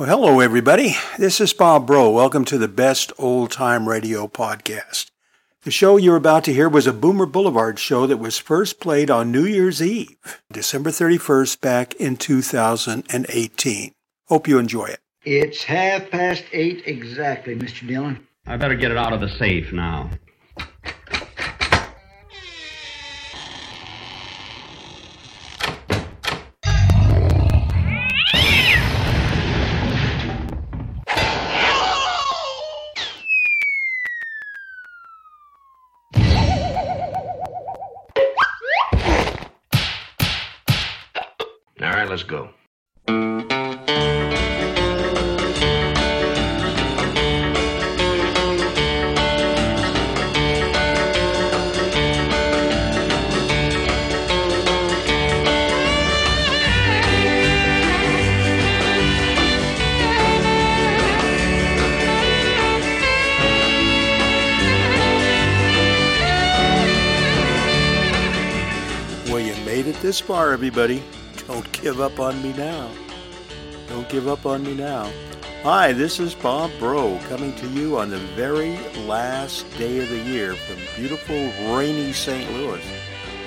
Well, hello, everybody. This is Bob Bro. Welcome to the Best Old Time Radio podcast. The show you're about to hear was a Boomer Boulevard show that was first played on New Year's Eve, December 31st, back in 2018. Hope you enjoy it. It's half past eight exactly, Mr. Dillon. I better get it out of the safe now. Go. Well, you made it this far, everybody. Don't give up on me now. Don't give up on me now. Hi, this is Bob Bro coming to you on the very last day of the year from beautiful, rainy St. Louis.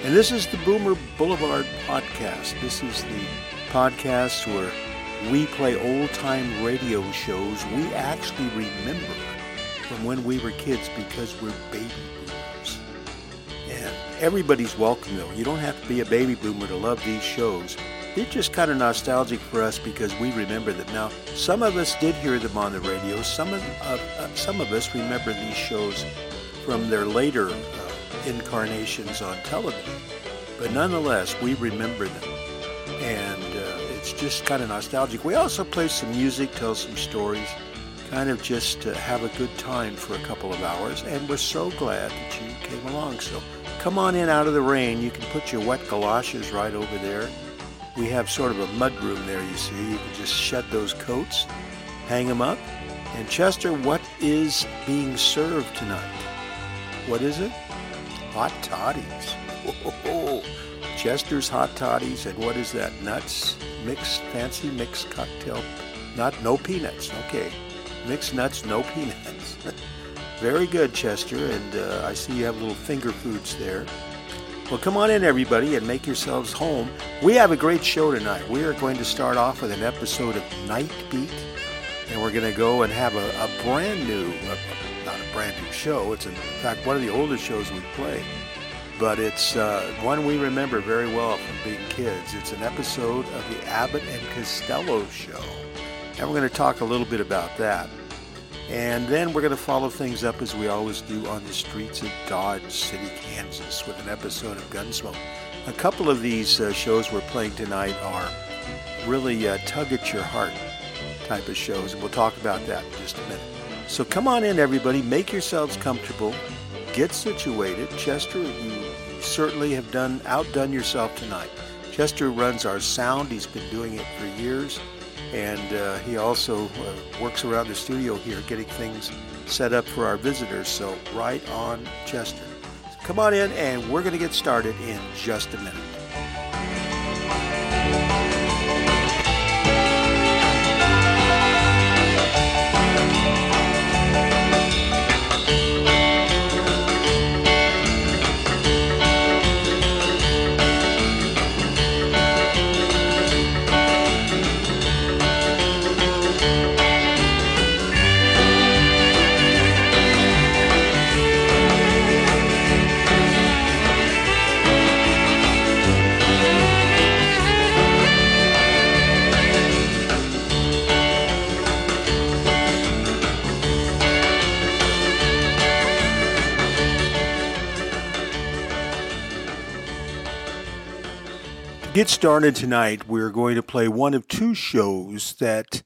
And this is the Boomer Boulevard podcast. This is the podcast where we play old time radio shows we actually remember from when we were kids because we're baby boomers. Everybody's welcome, though. You don't have to be a baby boomer to love these shows. They're just kind of nostalgic for us because we remember them. Now, some of us did hear them on the radio. Some of uh, uh, some of us remember these shows from their later uh, incarnations on television. But nonetheless, we remember them, and uh, it's just kind of nostalgic. We also play some music, tell some stories, kind of just have a good time for a couple of hours. And we're so glad that you came along. So come on in out of the rain. You can put your wet galoshes right over there. We have sort of a mud room there, you see. You can just shed those coats, hang them up. And Chester, what is being served tonight? What is it? Hot toddies. Whoa. Chester's hot toddies, and what is that? Nuts, mixed, fancy mixed cocktail. Not no peanuts. Okay, mixed nuts, no peanuts. Very good, Chester. And uh, I see you have little finger foods there. Well, come on in, everybody, and make yourselves home. We have a great show tonight. We are going to start off with an episode of Night Beat, and we're going to go and have a, a brand new, uh, not a brand new show. It's in fact one of the oldest shows we play, but it's uh, one we remember very well from being kids. It's an episode of the Abbott and Costello Show, and we're going to talk a little bit about that. And then we're going to follow things up as we always do on the streets of Dodge City, Kansas, with an episode of Gunsmoke. A couple of these uh, shows we're playing tonight are really uh, tug at your heart type of shows, and we'll talk about that in just a minute. So come on in, everybody. Make yourselves comfortable. Get situated. Chester, you certainly have done outdone yourself tonight. Chester runs our sound. He's been doing it for years and uh, he also uh, works around the studio here getting things set up for our visitors. So, right on, Chester. Come on in, and we're going to get started in just a minute. Get started tonight, we're going to play one of two shows that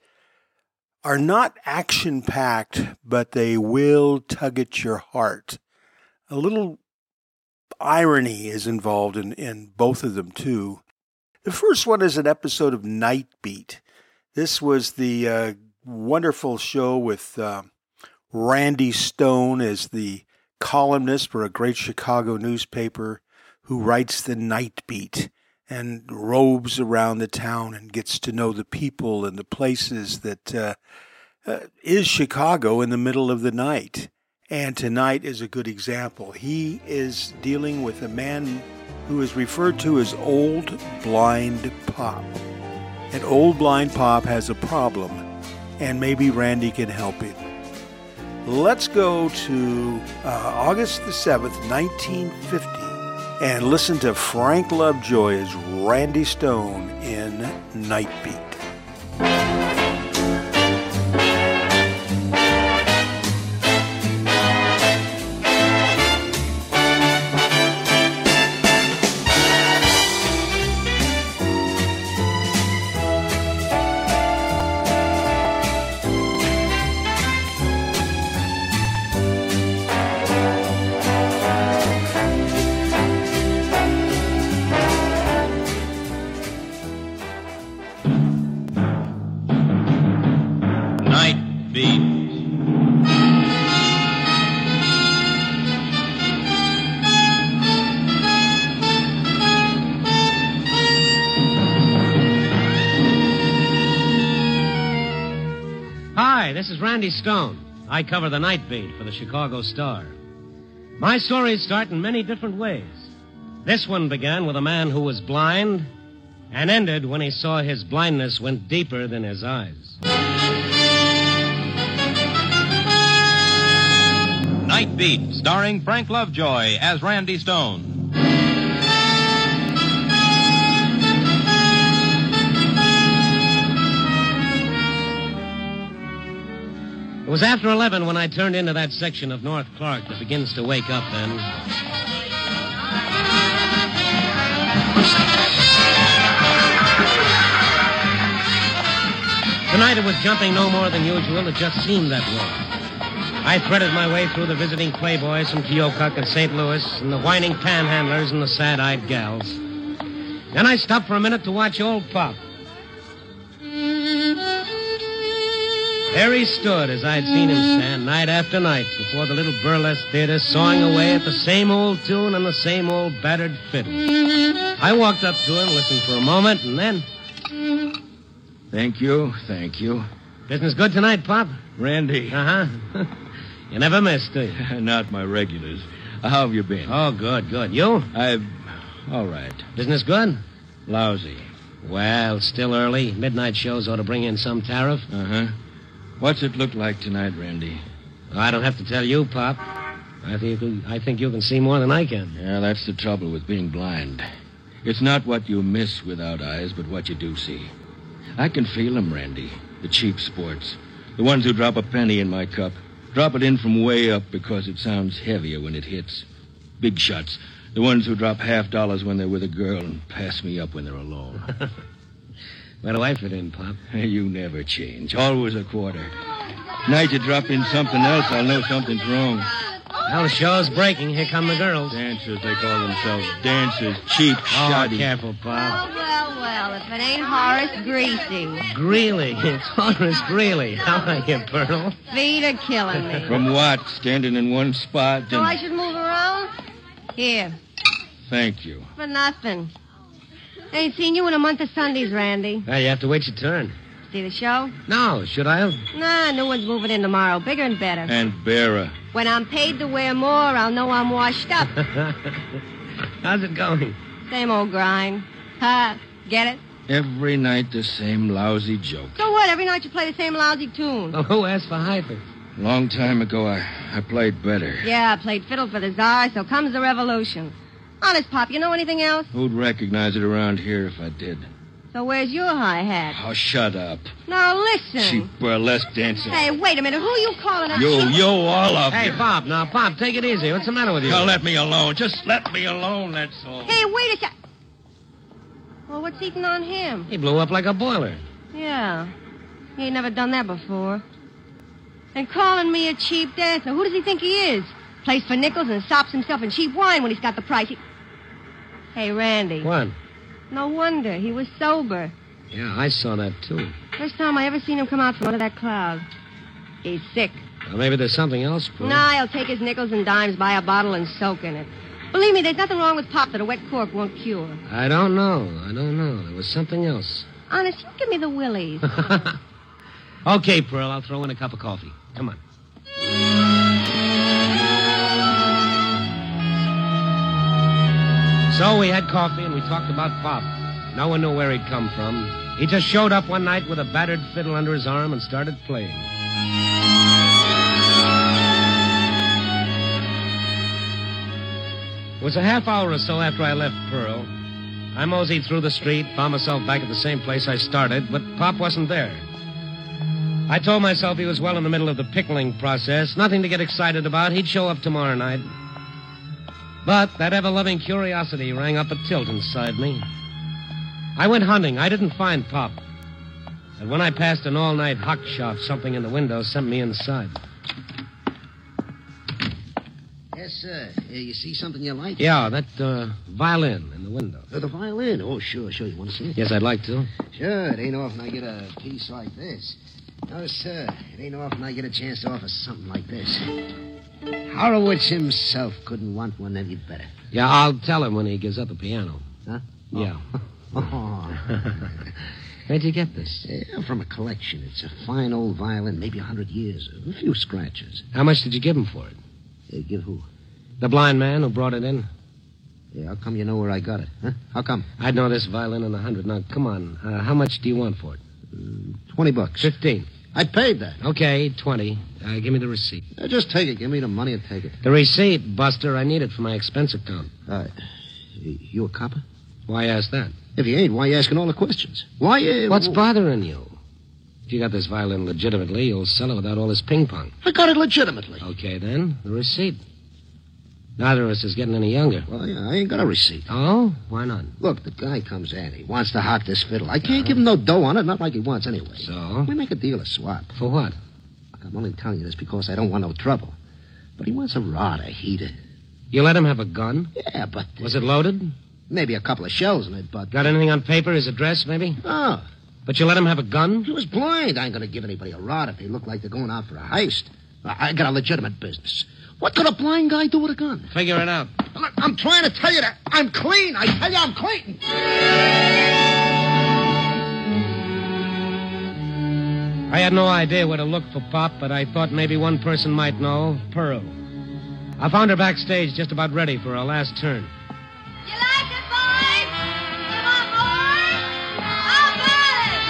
are not action packed, but they will tug at your heart. A little irony is involved in, in both of them, too. The first one is an episode of Night Beat. This was the uh, wonderful show with uh, Randy Stone as the columnist for a great Chicago newspaper who writes the Night Beat and roves around the town and gets to know the people and the places that uh, uh, is Chicago in the middle of the night. And tonight is a good example. He is dealing with a man who is referred to as Old Blind Pop. And Old Blind Pop has a problem, and maybe Randy can help him. Let's go to uh, August the 7th, 1950, and listen to Frank Lovejoy as Randy Stone in Night Stone. I cover the night beat for the Chicago Star. My stories start in many different ways. This one began with a man who was blind and ended when he saw his blindness went deeper than his eyes. Night Beat, starring Frank Lovejoy as Randy Stone. It was after 11 when I turned into that section of North Clark that begins to wake up then. Tonight it was jumping no more than usual. It just seemed that way. I threaded my way through the visiting playboys from Keokuk and St. Louis, and the whining panhandlers and the sad-eyed gals. Then I stopped for a minute to watch old Pop. There he stood as I'd seen him stand night after night before the little burlesque theater, sawing away at the same old tune on the same old battered fiddle. I walked up to him, listened for a moment, and then. Thank you, thank you. Business good tonight, Pop? Randy, Uh huh. you never miss, do you? not my regulars. How have you been? Oh, good, good. You? I've. All right. Business good? Lousy. Well, still early. Midnight shows ought to bring in some tariff. Uh huh. What's it look like tonight, Randy? I don't have to tell you, Pop. I think you can, I think you can see more than I can. Yeah, that's the trouble with being blind. It's not what you miss without eyes, but what you do see. I can feel them, Randy. The cheap sports. The ones who drop a penny in my cup. Drop it in from way up because it sounds heavier when it hits. Big shots. The ones who drop half dollars when they're with a girl and pass me up when they're alone. Where do I fit in, Pop? you never change. Always a quarter. Night you drop in something else, I'll know something's wrong. Well, the show's breaking. Here come the girls. Dancers, they call themselves. Dancers, cheap, shoddy. Oh, shoddy. careful, Pop. Oh, well, well, if it ain't Horace Greasy. Greeley. It's Horace Greeley. How are you, Pearl? Feet are killing me. From what? Standing in one spot oh, So I should move around? Here, Thank you. for nothing. Ain't seen you in a month of Sundays, Randy. Well, you have to wait your turn. See the show? No, should I have? Nah, new one's moving in tomorrow. Bigger and better. And bearer. When I'm paid to wear more, I'll know I'm washed up. How's it going? Same old grind. Ha, get it? Every night the same lousy joke. So what? Every night you play the same lousy tune. Oh, who asked for hyper? Long time ago, I, I played better. Yeah, I played fiddle for the czar, so comes the revolution. Honest, Pop, you know anything else? Who'd recognize it around here if I did? So where's your high hat? Oh, shut up. Now listen. Cheap burlesque dancer. Hey, wait a minute. Who are you calling a You, you, all of Hey, you. Pop, now, Pop, take it easy. What's the matter with you? Now let me alone. Just let me alone, that's all. Hey, wait a sec. Well, what's eating on him? He blew up like a boiler. Yeah. He ain't never done that before. And calling me a cheap dancer. Who does he think he is? Plays for nickels and sops himself in cheap wine when he's got the price. He... Hey, Randy. What? No wonder. He was sober. Yeah, I saw that, too. First time I ever seen him come out from under that cloud. He's sick. Well, maybe there's something else, Pearl. Nah, he'll take his nickels and dimes, buy a bottle, and soak in it. Believe me, there's nothing wrong with pop that a wet cork won't cure. I don't know. I don't know. There was something else. Honest, you give me the willies. okay, Pearl, I'll throw in a cup of coffee. Come on. So we had coffee and we talked about Pop. No one knew where he'd come from. He just showed up one night with a battered fiddle under his arm and started playing. It was a half hour or so after I left Pearl. I moseyed through the street, found myself back at the same place I started, but Pop wasn't there. I told myself he was well in the middle of the pickling process. Nothing to get excited about. He'd show up tomorrow night. But that ever loving curiosity rang up a tilt inside me. I went hunting. I didn't find Pop. And when I passed an all night hock shop, something in the window sent me inside. Yes, sir. Uh, you see something you like? Yeah, that uh, violin in the window. Uh, the violin? Oh, sure, sure. You want to see it? Yes, I'd like to. Sure. It ain't often I get a piece like this. No, sir. It ain't often I get a chance to offer something like this. Horowitz himself couldn't want one any better. Yeah, I'll tell him when he gives up the piano. Huh? Yeah. Oh. Where'd you get this? Yeah, from a collection. It's a fine old violin, maybe a hundred years. A few scratches. How much did you give him for it? Uh, give who? The blind man who brought it in? Yeah, how come you know where I got it? Huh? How come? I'd know this violin in a hundred. Now, come on. Uh, how much do you want for it? Twenty bucks. Fifteen. I paid that. Okay, twenty. Uh, give me the receipt. Uh, just take it. Give me the money and take it. The receipt, Buster. I need it for my expense account. Uh, you a copper? Why ask that? If you ain't, why you asking all the questions? Why? Uh, What's bothering you? If you got this violin legitimately, you'll sell it without all this ping pong. I got it legitimately. Okay, then. The receipt. Neither of us is getting any younger. Well, yeah, I ain't got a receipt. Oh? Why not? Look, the guy comes in. He wants to hock this fiddle. I can't give him no dough on it, not like he wants anyway. So? We make a deal of swap. For what? I'm only telling you this because I don't want no trouble. But he wants a rod, a heater. You let him have a gun? Yeah, but. Was it loaded? Maybe a couple of shells in it, but. Got anything on paper? His address, maybe? Oh. But you let him have a gun? He was blind. I ain't gonna give anybody a rod if they look like they're going out for a heist. I I got a legitimate business. What could a blind guy do with a gun? Figure it out. Look, I'm trying to tell you that I'm clean. I tell you I'm clean. I had no idea where to look for Pop, but I thought maybe one person might know Pearl. I found her backstage just about ready for her last turn. You like it, boys? Come on, boys. How about it?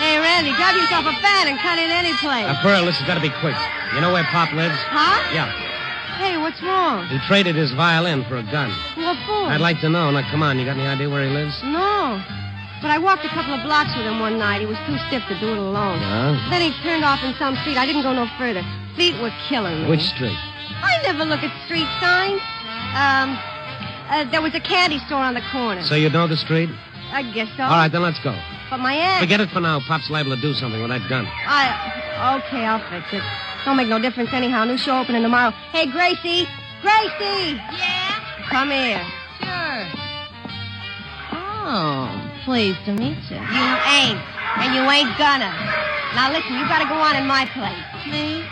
Hey, Randy, grab yourself a fan and cut in any place. Now, Pearl, this has got to be quick. You know where Pop lives? Huh? Yeah. Hey, what's wrong? He traded his violin for a gun. What for? I'd like to know. Now, come on. You got any idea where he lives? No. But I walked a couple of blocks with him one night. He was too stiff to do it alone. Yeah? Then he turned off in some street. I didn't go no further. Feet were killing me. Which street? I never look at street signs. Um, uh, there was a candy store on the corner. So you know the street? I guess so. All right, then let's go. But my aunt. Forget it for now. Pop's liable to do something with that gun. I. Okay, I'll fix it. Don't make no difference anyhow. New show opening tomorrow. Hey, Gracie. Gracie. Yeah. Come here. Sure. Oh, pleased to meet you. You ain't, and you ain't gonna. Now listen, you gotta go on in my place. Me?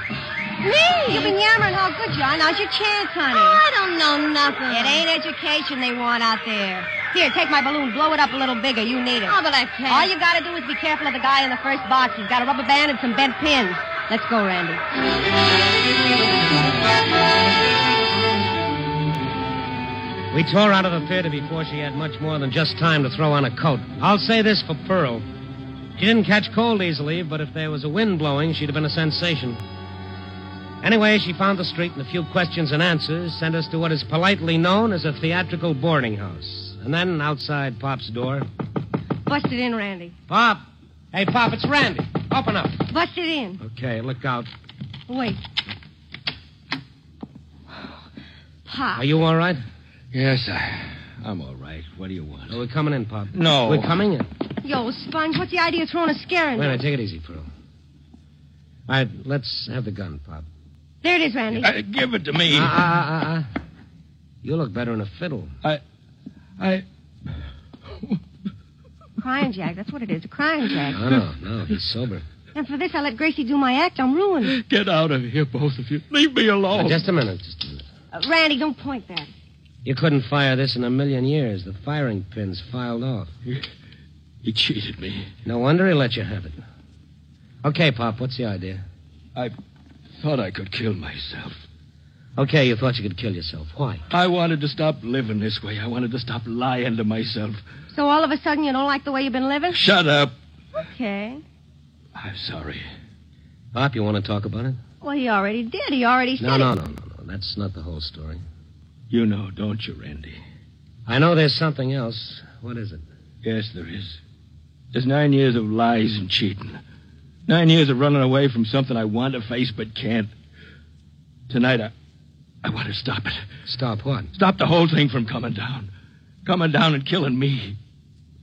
Me? You've been yammering how good you are. Now's your chance, honey. Oh, I don't know nothing. It ain't education they want out there. Here, take my balloon. Blow it up a little bigger. You need it. Oh, but I can't. All you gotta do is be careful of the guy in the first box. He's got a rubber band and some bent pins. Let's go, Randy. We tore out of the theater before she had much more than just time to throw on a coat. I'll say this for Pearl. She didn't catch cold easily, but if there was a wind blowing, she'd have been a sensation. Anyway, she found the street and a few questions and answers sent us to what is politely known as a theatrical boarding house. And then outside Pop's door. Bust it in, Randy. Pop! Hey, Pop, it's Randy. Open up. Bust it in. Okay, look out. Wait. Pop. Are you all right? Yes, I, I'm all right. What do you want? Oh, we're coming in, Pop. No. We're coming in. Yo, Sponge, what's the idea of throwing a scare in Wait a minute, take it easy, Pearl. All right, let's have the gun, Pop. There it is, Randy. Uh, give it to me. Ah, ah, ah, ah. You look better in a fiddle. I. I. Crying Jack. That's what it is. A crying Jack. No, no, no. He's sober. And for this, I let Gracie do my act. I'm ruined. Get out of here, both of you. Leave me alone. Now, just a minute, just a minute. Uh, Randy, don't point that. You couldn't fire this in a million years. The firing pin's filed off. He cheated me. No wonder he let you have it. Okay, Pop, what's the idea? I thought I could kill myself. Okay, you thought you could kill yourself. Why? I wanted to stop living this way. I wanted to stop lying to myself. So all of a sudden, you don't like the way you've been living? Shut up. Okay. I'm sorry. Pop, you want to talk about it? Well, he already did. He already said No, no, no, no, no. That's not the whole story. You know, don't you, Randy? I know there's something else. What is it? Yes, there is. There's nine years of lies and cheating. Nine years of running away from something I want to face but can't. Tonight, I, I want to stop it. Stop what? Stop the whole thing from coming down. Coming down and killing me.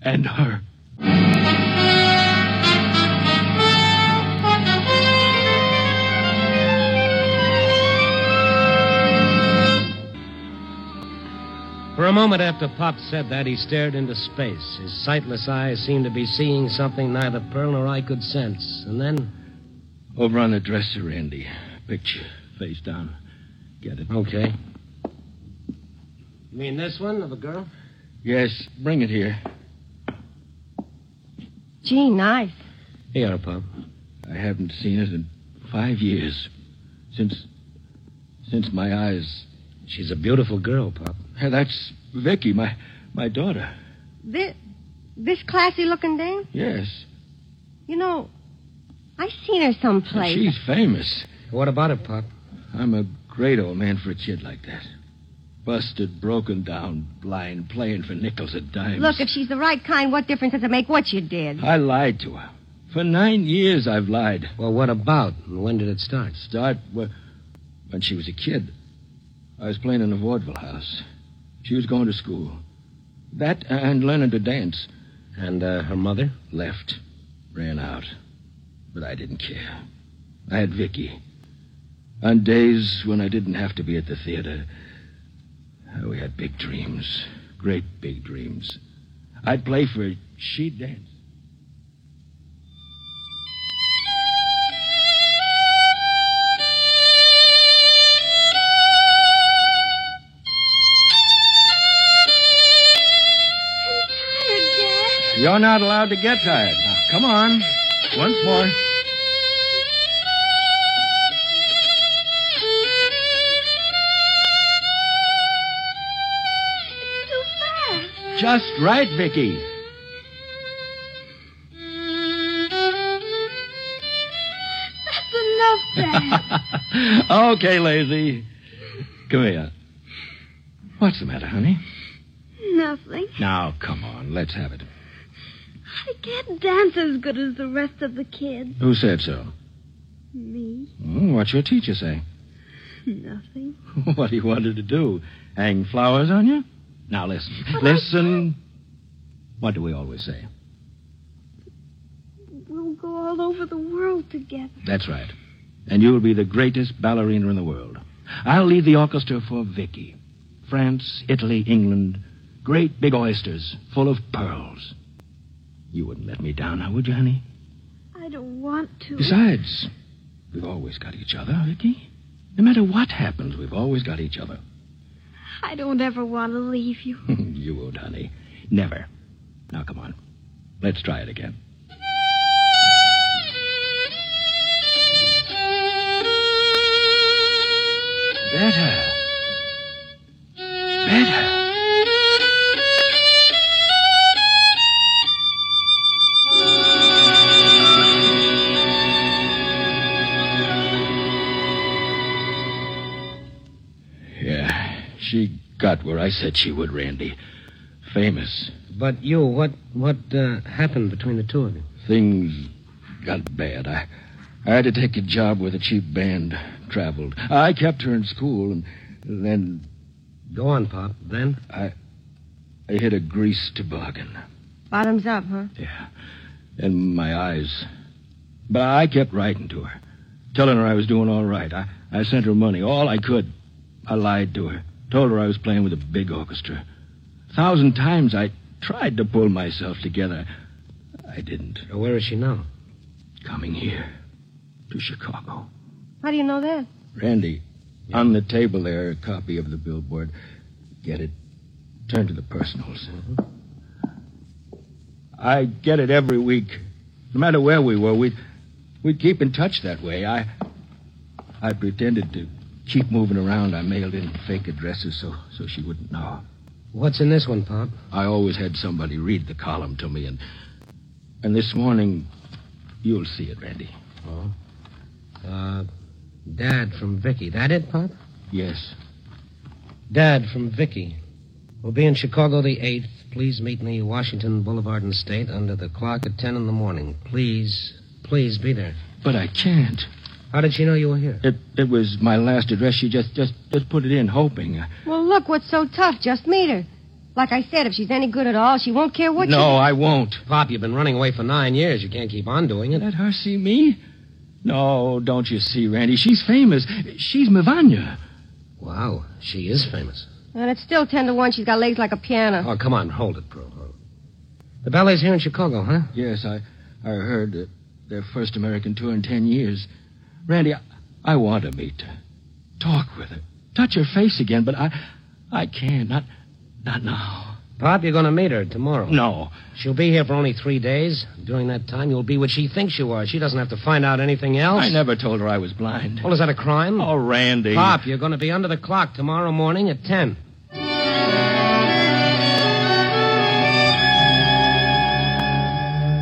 And her. For a moment after Pop said that, he stared into space. His sightless eyes seemed to be seeing something neither Pearl nor I could sense. And then. Over on the dresser, Andy. Picture, face down. Get it? Okay. You mean this one of a girl? Yes, bring it here. Gee, nice. Here, Pop. I haven't seen it in five years. Since. since my eyes. She's a beautiful girl, Pop. Hey, that's Vicky, my my daughter. This, this classy looking dame? Yes. You know, I've seen her someplace. She's famous. What about it, Pop? I'm a great old man for a kid like that. Busted, broken down, blind, playing for nickels and dimes. Look, if she's the right kind, what difference does it make what you did? I lied to her. For nine years I've lied. Well, what about? And when did it start? Start wh- when she was a kid. I was playing in the vaudeville house. She was going to school. That and learning to dance. And uh, her mother? Left. Ran out. But I didn't care. I had Vicky. On days when I didn't have to be at the theater, uh, we had big dreams. Great big dreams. I'd play for her. She'd dance. You're not allowed to get tired. Now, come on. Once more. Too fast. Just right, Vicky. That's enough, Dad. okay, lazy. Come here. What's the matter, honey? Nothing. Now, come on. Let's have it. I can't dance as good as the rest of the kids. Who said so? Me? Hmm, what's your teacher say? Nothing. what do you want to do? Hang flowers on you? Now, listen. Listen. What do we always say? We'll go all over the world together. That's right. And you'll be the greatest ballerina in the world. I'll lead the orchestra for Vicky. France, Italy, England. Great big oysters full of pearls. You wouldn't let me down now, would you, honey? I don't want to. Besides, we've always got each other, Vicky. No matter what happens, we've always got each other. I don't ever want to leave you. you won't, honey. Never. Now, come on. Let's try it again. Better. Better. She got where I said she would, Randy. Famous. But you, what what uh, happened between the two of you? Things got bad. I, I had to take a job with a cheap band. Traveled. I kept her in school, and then Go on, Pop. Then? I, I hit a grease toboggan. Bottoms up, huh? Yeah, And my eyes. But I kept writing to her, telling her I was doing all right. I, I sent her money, all I could. I lied to her, told her I was playing with a big orchestra. A thousand times I tried to pull myself together. I didn't. Where is she now? coming here to Chicago. How do you know that? Randy, on the table there, a copy of the billboard. Get it. Turn to the personals. Mm-hmm. I get it every week. No matter where we were, we'd, we'd keep in touch that way. I, I pretended to keep moving around. I mailed in fake addresses so, so she wouldn't know. What's in this one, Pop? I always had somebody read the column to me, and and this morning, you'll see it, Randy. Oh? Uh, Dad from Vicky. That it, Pop? Yes. Dad from Vicky. We'll be in Chicago the 8th. Please meet me Washington Boulevard and State under the clock at 10 in the morning. Please, please be there. But I can't. How did she know you were here? It it was my last address. She just just just put it in, hoping. Well, look, what's so tough? Just meet her. Like I said, if she's any good at all, she won't care what you... no, I won't. Pop, you've been running away for nine years. You can't keep on doing it. Let her see me. No, don't you see, Randy? She's famous. She's Mivanya. Wow, she is famous. And it's still ten to one. She's got legs like a piano. Oh, come on, hold it, Pro. Hold it. The ballet's here in Chicago, huh? Yes, I I heard that their first American tour in ten years. Randy, I, I want to meet her, talk with her, touch her face again, but I I can't. Not not now. Pop, you're going to meet her tomorrow. No. She'll be here for only three days. During that time, you'll be what she thinks you are. She doesn't have to find out anything else. I never told her I was blind. Well, is that a crime? Oh, Randy. Pop, you're going to be under the clock tomorrow morning at 10.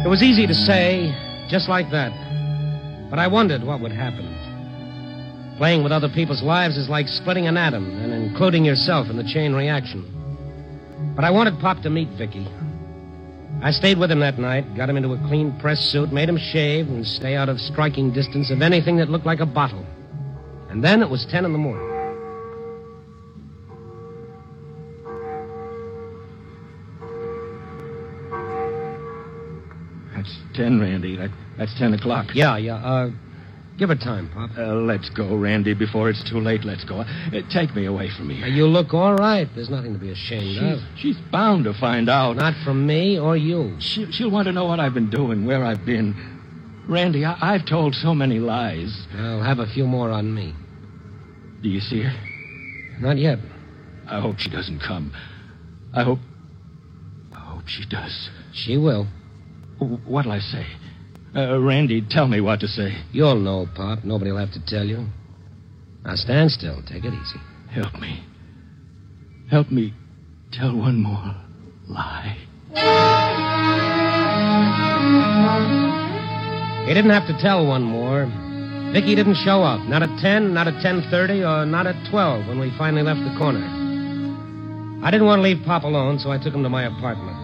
It was easy to say, just like that. But I wondered what would happen. Playing with other people's lives is like splitting an atom and including yourself in the chain reaction. But I wanted Pop to meet Vicky. I stayed with him that night, got him into a clean press suit, made him shave and stay out of striking distance of anything that looked like a bottle. And then it was 10 in the morning. Ten, Randy. That, that's ten o'clock. Yeah, yeah. Uh, give it time, Pop. Uh, let's go, Randy, before it's too late. Let's go. Uh, take me away from here. you look all right. There's nothing to be ashamed She's, of. she's bound to find out. Not from me or you. She, she'll want to know what I've been doing, where I've been. Randy, I, I've told so many lies. I'll have a few more on me. Do you see her? Not yet. I hope she doesn't come. I hope. I hope she does. She will. What'll I say? Uh, Randy, tell me what to say. You'll know, Pop. Nobody'll have to tell you. Now stand still. Take it easy. Help me. Help me tell one more lie. He didn't have to tell one more. Vicky didn't show up. Not at 10, not at 10.30, or not at 12 when we finally left the corner. I didn't want to leave Pop alone, so I took him to my apartment.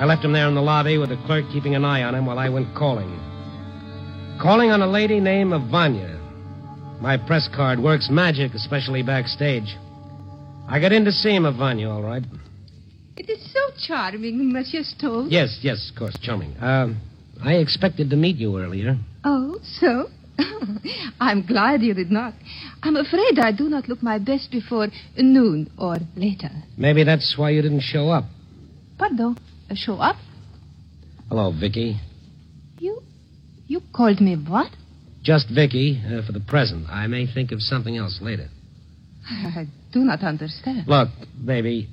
I left him there in the lobby with the clerk keeping an eye on him while I went calling. Calling on a lady named Vanya. My press card works magic, especially backstage. I got in to see Vanya, all right. It is so charming, Monsieur Stone. Yes, yes, of course, charming. Uh, I expected to meet you earlier. Oh, so? I'm glad you did not. I'm afraid I do not look my best before noon or later. Maybe that's why you didn't show up. Pardon, show up? Hello, Vicky. You, you called me what? Just Vicky, uh, for the present. I may think of something else later. I do not understand. Look, baby,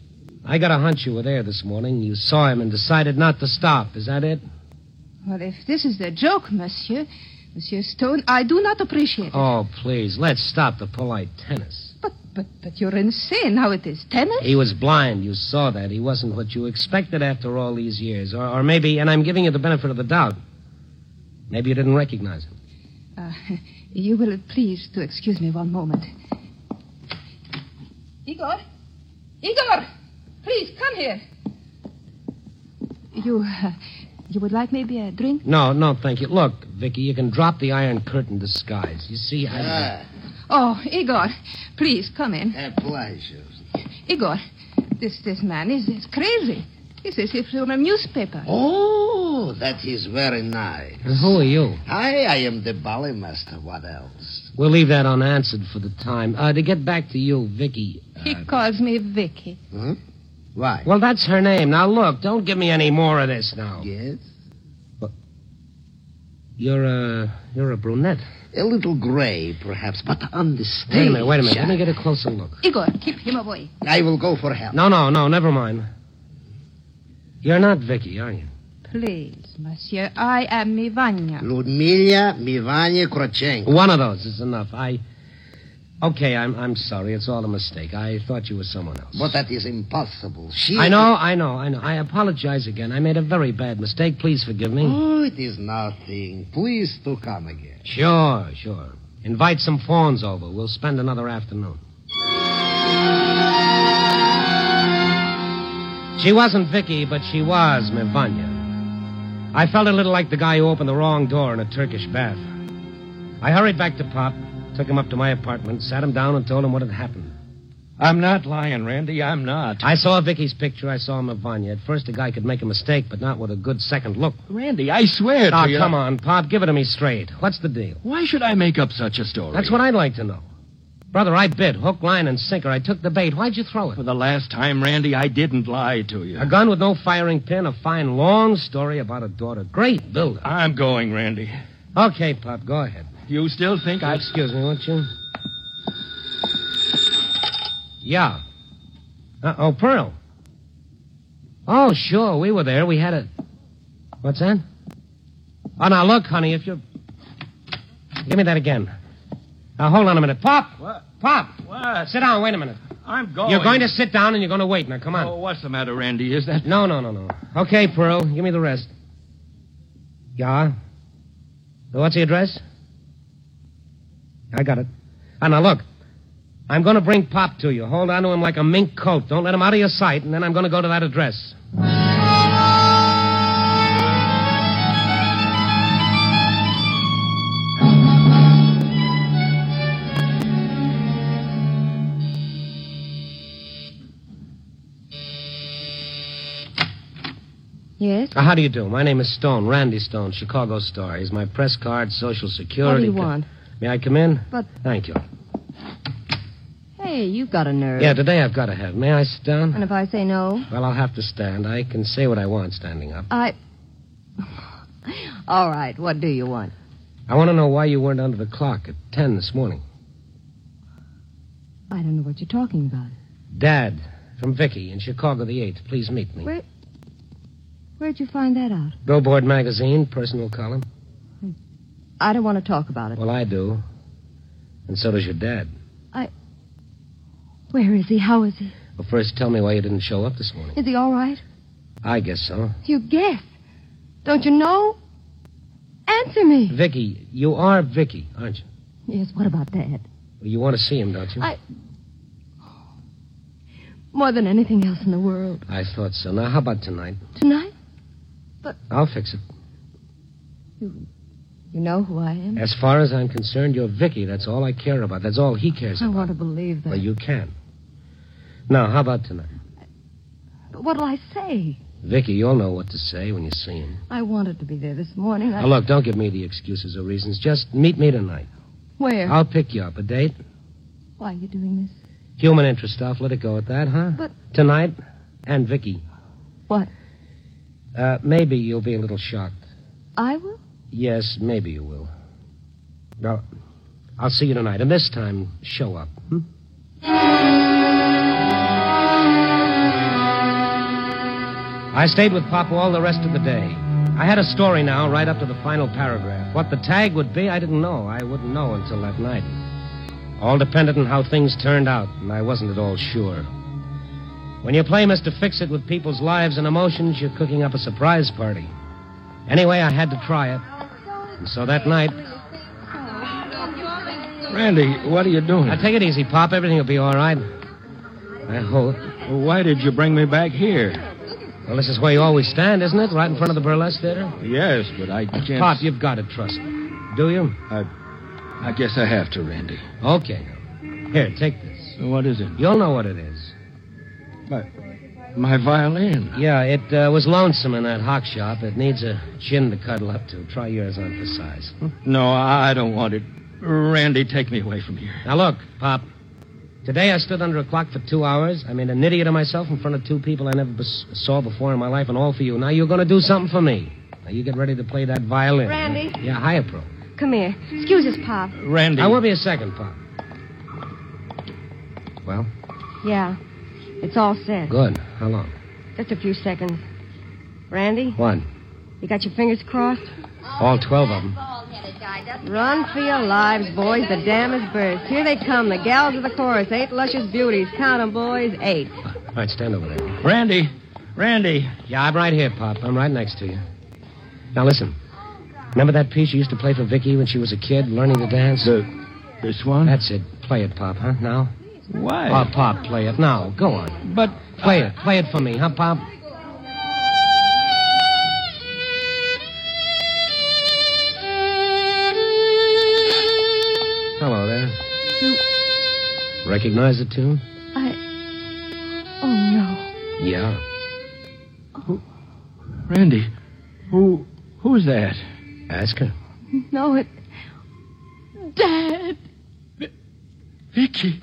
I got a hunch you were there this morning. You saw him and decided not to stop. Is that it? Well, if this is a joke, Monsieur, Monsieur Stone, I do not appreciate it. Oh, please, let's stop the polite tennis. But, but, but you're insane. How it is tennis? He was blind. You saw that. He wasn't what you expected after all these years. Or, or maybe, and I'm giving you the benefit of the doubt, maybe you didn't recognize him. Uh, you will please to excuse me one moment. Igor? Igor! Please, come here. You, uh, you would like maybe a drink? No, no, thank you. Look, Vicky, you can drop the Iron Curtain disguise. You see, I. Oh, Igor, please come in. A pleasure. Igor, this this man is, is crazy. This is if from a newspaper. Oh, that is very nice. And who are you? I, I am the ballet master. What else? We'll leave that unanswered for the time. Uh, to get back to you, Vicky. He calls me Vicky. Huh? Why? Well, that's her name. Now, look, don't give me any more of this now. Yes? But You're a you're a brunette. A little gray, perhaps, but on the stage. Wait a minute, wait a minute. Let me get a closer look. Igor, keep him away. I will go for help. No, no, no, never mind. You're not Vicky, are you? Please, monsieur, I am Mivanya. Ludmilla Mivanya Krochenko. One of those is enough. I. Okay, I'm I'm sorry. It's all a mistake. I thought you were someone else. But that is impossible. She. I know, I know, I know. I apologize again. I made a very bad mistake. Please forgive me. Oh, it is nothing. Please to come again. Sure, sure. Invite some fawns over. We'll spend another afternoon. She wasn't Vicky, but she was Mivanya. I felt a little like the guy who opened the wrong door in a Turkish bath. I hurried back to Pop, took him up to my apartment, sat him down, and told him what had happened. I'm not lying, Randy. I'm not. I saw Vicky's picture. I saw Mivanya. At first, a guy could make a mistake, but not with a good second look. Randy, I swear Oh, to you. come on, Pop. Give it to me straight. What's the deal? Why should I make up such a story? That's what I'd like to know. Brother, I bid. Hook, line, and sinker. I took the bait. Why'd you throw it? For the last time, Randy, I didn't lie to you. A gun with no firing pin, a fine long story about a daughter. Great build I'm going, Randy. Okay, Pop, go ahead. You still think I... Excuse me, won't you? Yeah. Uh, oh, Pearl. Oh, sure, we were there. We had a. What's that? Oh, now look, honey, if you're. Give me that again. Now, hold on a minute. Pop! What? Pop! What? Sit down, wait a minute. I'm going. You're going to sit down and you're going to wait. Now, come on. Oh, what's the matter, Randy? Is that... No, no, no, no. Okay, Pearl, give me the rest. Yeah? What's the address? I got it. Ah, now look. I'm going to bring Pop to you. Hold on to him like a mink coat. Don't let him out of your sight, and then I'm going to go to that address. Yes? Uh, how do you do? My name is Stone, Randy Stone, Chicago Star. Here's my press card, Social Security. What do you want? May I come in? But- Thank you. Hey, you've got a nerve. Yeah, today I've got to have. May I sit down? And if I say no? Well, I'll have to stand. I can say what I want standing up. I. All right, what do you want? I want to know why you weren't under the clock at 10 this morning. I don't know what you're talking about. Dad, from Vicky in Chicago the 8th. Please meet me. Where. Where'd you find that out? Billboard magazine, personal column. I don't want to talk about it. Well, I do. And so does your dad. I. Where is he? How is he? Well, first tell me why you didn't show up this morning. Is he all right? I guess so. You guess. Don't you know? Answer me. Vicky, you are Vicky, aren't you? Yes, what about Dad? Well, you want to see him, don't you? I. More than anything else in the world. I thought so. Now, how about tonight? Tonight? But. I'll fix it. You know who I am? As far as I'm concerned, you're Vicky. That's all I care about. That's all he cares I about. I want to believe that. Well, you can. Now, how about tonight? But what'll I say? Vicky, you'll know what to say when you see him. I wanted to be there this morning. I... Now, look, don't give me the excuses or reasons. Just meet me tonight. Where? I'll pick you up. A date? Why are you doing this? Human interest stuff. Let it go at that, huh? But- Tonight? And Vicky. What? Uh, maybe you'll be a little shocked. I will? Yes, maybe you will. Well, I'll see you tonight. And this time, show up. Hmm? I stayed with Papa all the rest of the day. I had a story now, right up to the final paragraph. What the tag would be, I didn't know. I wouldn't know until that night. All depended on how things turned out, and I wasn't at all sure. When you play Mr. Fix It with people's lives and emotions, you're cooking up a surprise party. Anyway, I had to try it. And so that night, Randy, what are you doing? now take it easy, Pop. Everything will be all right. I hope. Why did you bring me back here? Well, this is where you always stand, isn't it? Right in front of the burlesque theater? Yes, but I can't... Pop, you've got to trust me. Do you? I I guess I have to, Randy. Okay. Here, take this. What is it? You'll know what it is. My violin. Yeah, it uh, was lonesome in that hock shop. It needs a chin to cuddle up to. Try yours on for size. No, I don't want it. Randy, take me away from here. Now, look, Pop. Today I stood under a clock for two hours. I made an idiot of myself in front of two people I never bes- saw before in my life, and all for you. Now you're going to do something for me. Now, you get ready to play that violin. Randy. Yeah, hiya, Pro. Come here. Excuse us, Pop. Randy. I will be a second, Pop. Well, Yeah. It's all set. good. How long? Just a few seconds. Randy, One. you got your fingers crossed? All 12 of them. Run for your lives, boys. The dam is burst. Here they come, the gals of the chorus. Eight luscious beauties. Count 'em, boys. Eight. All right, stand over there. Randy. Randy. Yeah, I'm right here, Pop. I'm right next to you. Now, listen. Remember that piece you used to play for Vicky when she was a kid, learning to dance? The, this one? That's it. Play it, Pop, huh? Now? Why? Oh, Pop, play it. Now, go on. But Play it. Play it for me, huh, Pop? Hello there. You, Recognize the tune? I. Oh, no. Yeah. Oh. Randy, who who's that? Ask her. No, it. Dad! Vicky. Vicky.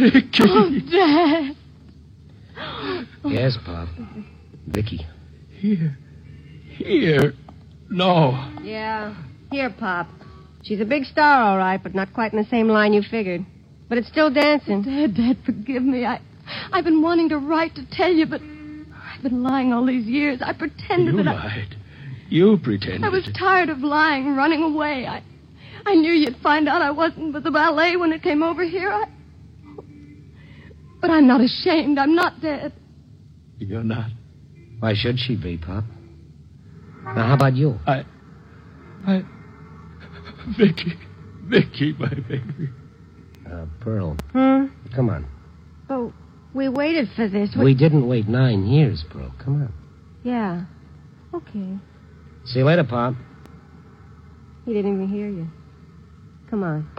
Oh, Dad! Yes, Pop. Vicky. Here. Here. No. Yeah. Here, Pop. She's a big star, all right, but not quite in the same line you figured. But it's still dancing. Dad, Dad, forgive me. I, I've been wanting to write to tell you, but I've been lying all these years. I pretended that I. You that lied. You pretended. I, I was tired of lying, running away. I, I knew you'd find out I wasn't with the ballet when it came over here. I, but I'm not ashamed. I'm not dead. You're not. Why should she be, Pop? Now, how about you? I. I. Vicky. Vicky, my baby. Uh, Pearl, Hmm? come on. But we waited for this. We didn't wait nine years, Pearl. Come on. Yeah. Okay. See you later, Pop. He didn't even hear you. Come on.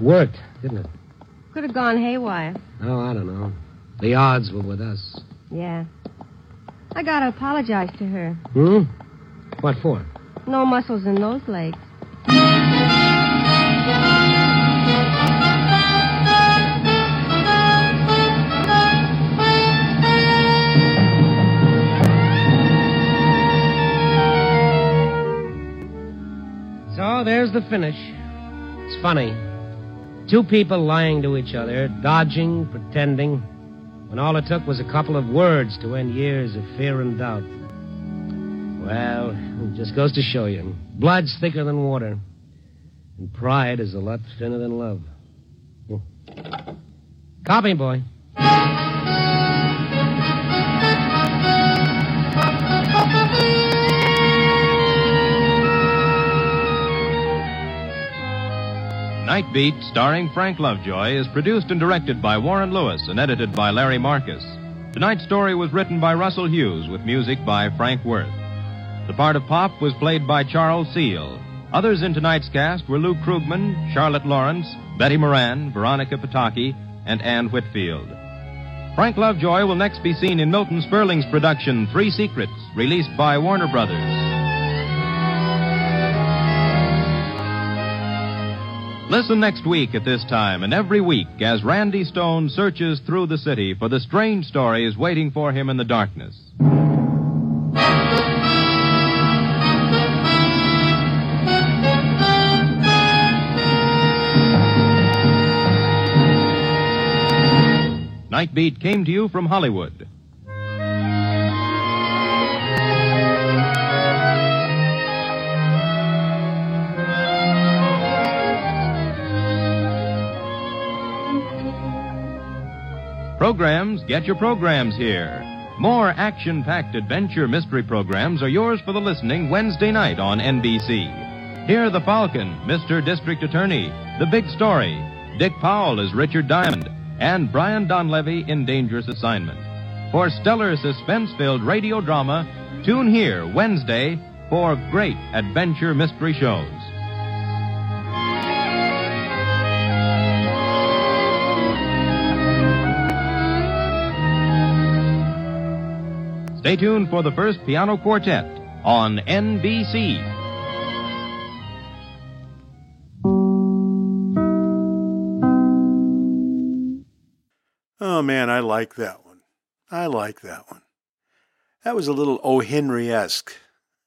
Worked, didn't it? Could have gone haywire. Oh, I don't know. The odds were with us. Yeah. I gotta apologize to her. Hmm? What for? No muscles in those legs. So there's the finish. It's funny. Two people lying to each other, dodging, pretending, when all it took was a couple of words to end years of fear and doubt. Well, it just goes to show you. Blood's thicker than water, and pride is a lot thinner than love. Hmm. Copy, boy. Night Beat, starring Frank Lovejoy, is produced and directed by Warren Lewis and edited by Larry Marcus. Tonight's story was written by Russell Hughes with music by Frank Worth. The part of Pop was played by Charles Seel. Others in tonight's cast were Lou Krugman, Charlotte Lawrence, Betty Moran, Veronica Pataki, and Ann Whitfield. Frank Lovejoy will next be seen in Milton Sperling's production Three Secrets, released by Warner Brothers. Listen next week at this time and every week as Randy Stone searches through the city for the strange stories waiting for him in the darkness. Nightbeat came to you from Hollywood. Programs, get your programs here. More action packed adventure mystery programs are yours for the listening Wednesday night on NBC. Hear The Falcon, Mr. District Attorney, The Big Story, Dick Powell as Richard Diamond, and Brian Donlevy in Dangerous Assignment. For stellar suspense filled radio drama, tune here Wednesday for great adventure mystery shows. Stay tuned for the first piano quartet on NBC. Oh man, I like that one. I like that one. That was a little O. Henry-esque.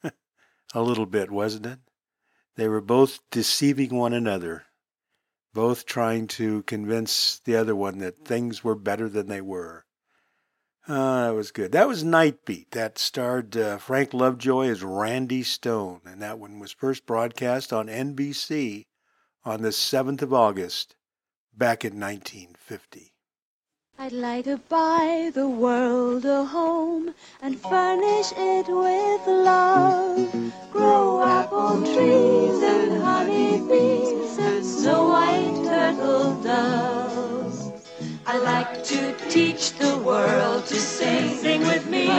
a little bit, wasn't it? They were both deceiving one another, both trying to convince the other one that things were better than they were. Uh, that was good. That was Night Beat. That starred uh, Frank Lovejoy as Randy Stone, and that one was first broadcast on NBC on the 7th of August back in 1950. I'd like to buy the world a home and furnish it with love. Grow apple trees and honey bees and snow white turtle doves. I like to teach the world to sing. Sing with me.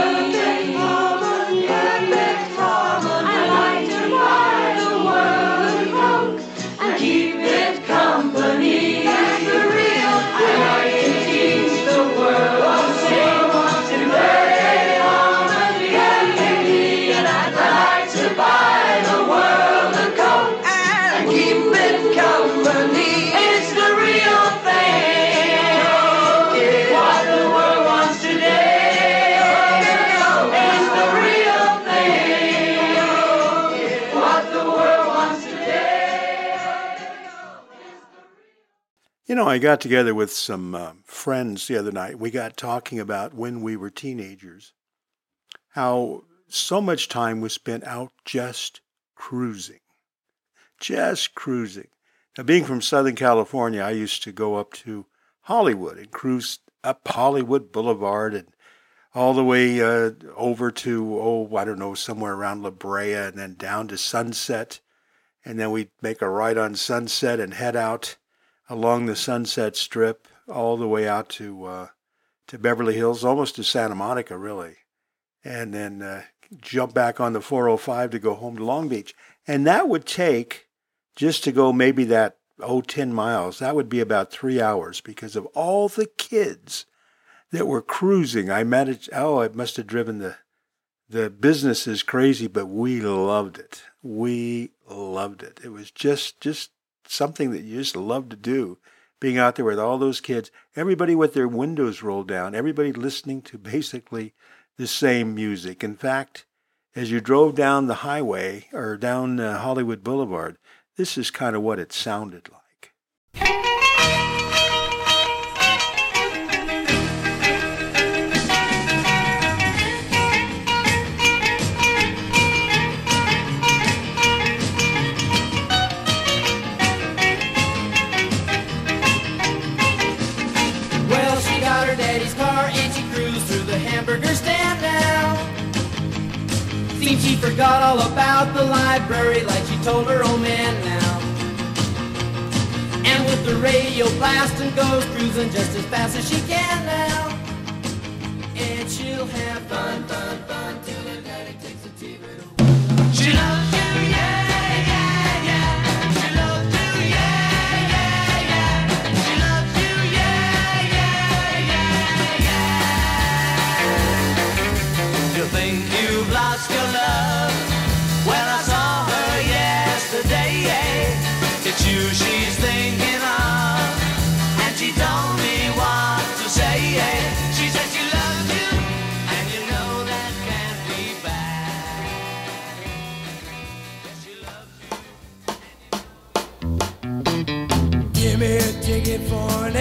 You know, I got together with some uh, friends the other night. We got talking about when we were teenagers, how so much time was spent out just cruising. Just cruising. Now, being from Southern California, I used to go up to Hollywood and cruise up Hollywood Boulevard and all the way uh, over to, oh, I don't know, somewhere around La Brea and then down to Sunset. And then we'd make a ride on Sunset and head out along the Sunset Strip all the way out to uh, to Beverly Hills, almost to Santa Monica, really, and then uh, jump back on the 405 to go home to Long Beach. And that would take just to go maybe that oh 10 miles. That would be about three hours because of all the kids that were cruising. I managed. Oh, it must have driven the the businesses crazy, but we loved it. We loved it. It was just just something that you just love to do. Being out there with all those kids, everybody with their windows rolled down, everybody listening to basically the same music. In fact, as you drove down the highway or down uh, Hollywood Boulevard, this is kind of what it sounded like. She forgot all about the library like she told her old man now. And with the radio blasting goes cruising just as fast as she can now. And she'll have fun, fun, fun till her daddy takes the TV away. She loves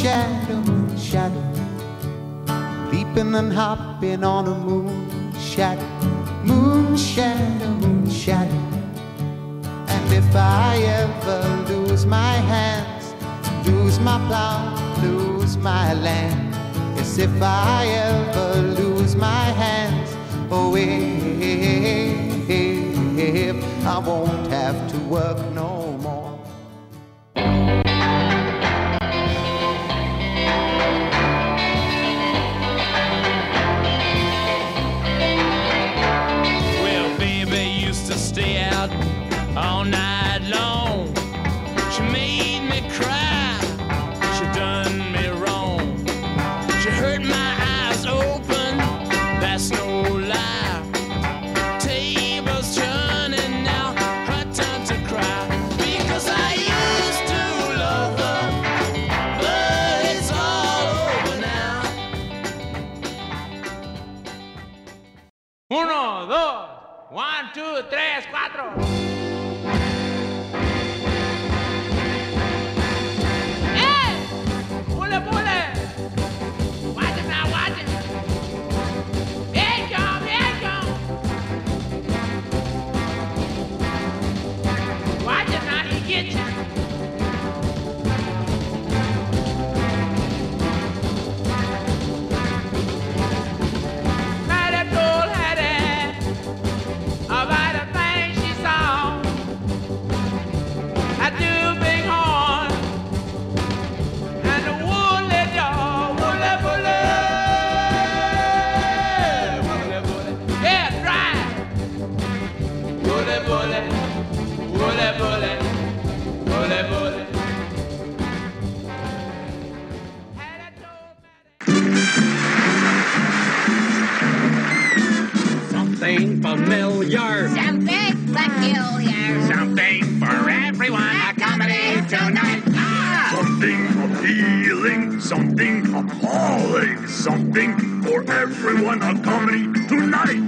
shadow, moon shadow. Leaping and hopping on a moon shadow, moon shadow, moon shadow. And if I ever lose my hands, lose my plow, lose my land, yes, if I ever lose my hands, oh, if I won't have to work no more. Something for everyone. A comedy tonight.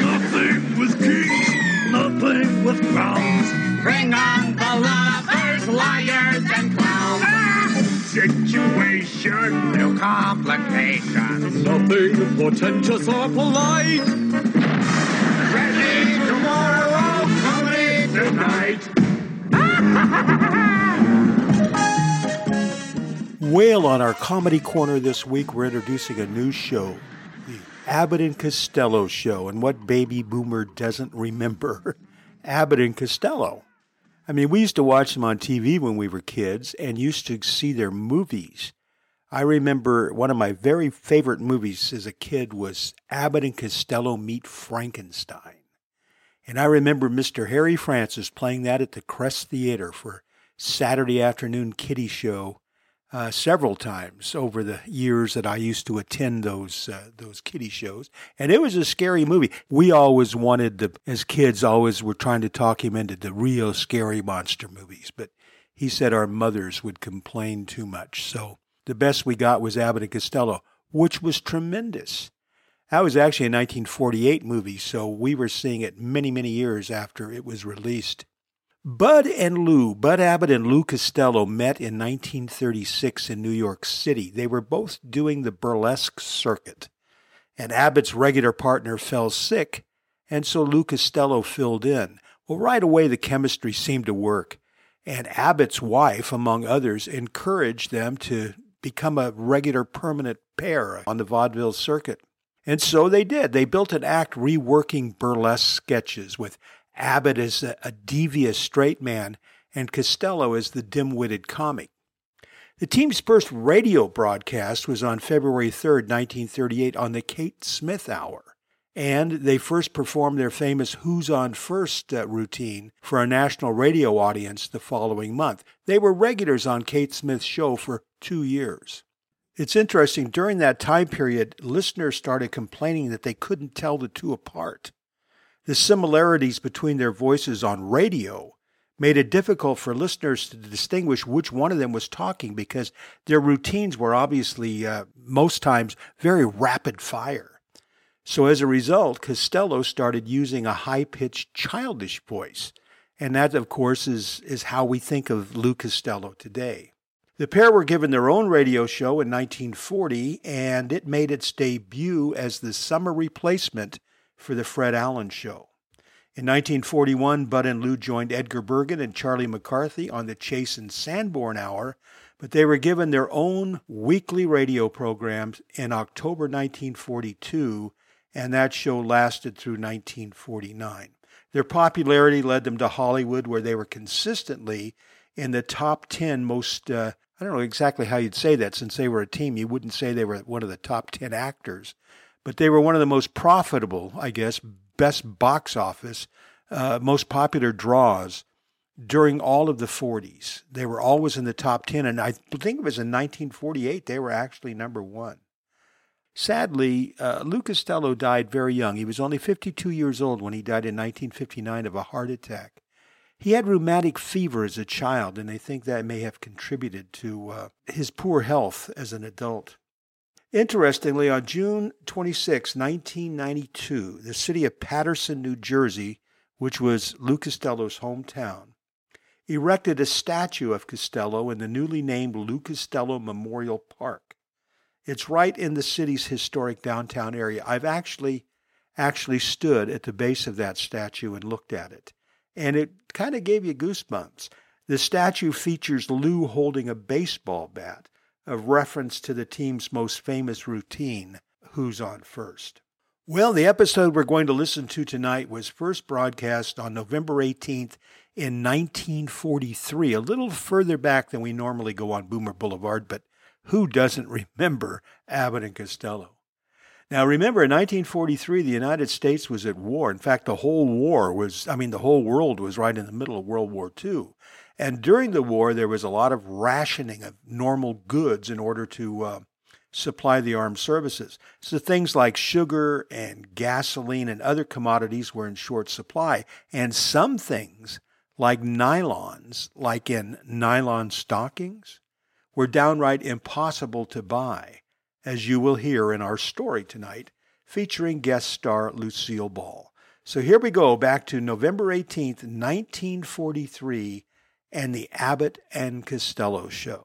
Nothing with kings, nothing with crowns. Bring on the lovers, liars, and clowns. Situation, No complications. nothing portentous or polite. Ready tomorrow, comedy tonight. Whale on our comedy corner this week, we're introducing a new show, the Abbott and Costello Show. And what baby boomer doesn't remember Abbott and Costello? I mean, we used to watch them on TV when we were kids and used to see their movies. I remember one of my very favorite movies as a kid was Abbott and Costello Meet Frankenstein. And I remember Mr. Harry Francis playing that at the Crest Theater for Saturday afternoon kiddie show uh, several times over the years that I used to attend those uh, those kiddie shows, and it was a scary movie. We always wanted the as kids always were trying to talk him into the real scary monster movies, but he said our mothers would complain too much. So the best we got was Abbott and Costello, which was tremendous. That was actually a 1948 movie, so we were seeing it many, many years after it was released. Bud and Lou, Bud Abbott and Lou Costello met in 1936 in New York City. They were both doing the burlesque circuit. And Abbott's regular partner fell sick, and so Lou Costello filled in. Well, right away the chemistry seemed to work, and Abbott's wife, among others, encouraged them to become a regular permanent pair on the vaudeville circuit. And so they did. They built an act reworking burlesque sketches with Abbott as a, a devious straight man and Costello as the dim witted comic. The team's first radio broadcast was on February 3rd, 1938, on the Kate Smith Hour. And they first performed their famous Who's On First uh, routine for a national radio audience the following month. They were regulars on Kate Smith's show for two years. It's interesting, during that time period, listeners started complaining that they couldn't tell the two apart. The similarities between their voices on radio made it difficult for listeners to distinguish which one of them was talking because their routines were obviously, uh, most times, very rapid fire. So as a result, Costello started using a high pitched, childish voice. And that, of course, is, is how we think of Lou Costello today. The pair were given their own radio show in 1940, and it made its debut as the summer replacement for The Fred Allen Show. In 1941, Bud and Lou joined Edgar Bergen and Charlie McCarthy on the Chase and Sanborn Hour, but they were given their own weekly radio programs in October 1942, and that show lasted through 1949. Their popularity led them to Hollywood, where they were consistently in the top 10 most, uh, I don't know exactly how you'd say that. Since they were a team, you wouldn't say they were one of the top 10 actors, but they were one of the most profitable, I guess, best box office, uh, most popular draws during all of the 40s. They were always in the top 10, and I think it was in 1948 they were actually number one. Sadly, uh, Lou Costello died very young. He was only 52 years old when he died in 1959 of a heart attack. He had rheumatic fever as a child, and they think that may have contributed to uh, his poor health as an adult. Interestingly, on June 26, 1992, the city of Paterson, New Jersey, which was Lou Costello's hometown, erected a statue of Costello in the newly named Lou Costello Memorial Park. It's right in the city's historic downtown area. I've actually actually stood at the base of that statue and looked at it, and it kind of gave you goosebumps. The statue features Lou holding a baseball bat, a reference to the team's most famous routine, Who's on First. Well, the episode we're going to listen to tonight was first broadcast on November 18th in 1943, a little further back than we normally go on Boomer Boulevard, but who doesn't remember Abbott and Costello? Now, remember, in 1943, the United States was at war. In fact, the whole war was, I mean, the whole world was right in the middle of World War II. And during the war, there was a lot of rationing of normal goods in order to uh, supply the armed services. So things like sugar and gasoline and other commodities were in short supply. And some things, like nylons, like in nylon stockings, were downright impossible to buy as you will hear in our story tonight, featuring guest star Lucille Ball. So here we go back to November 18th, 1943, and the Abbott and Costello Show.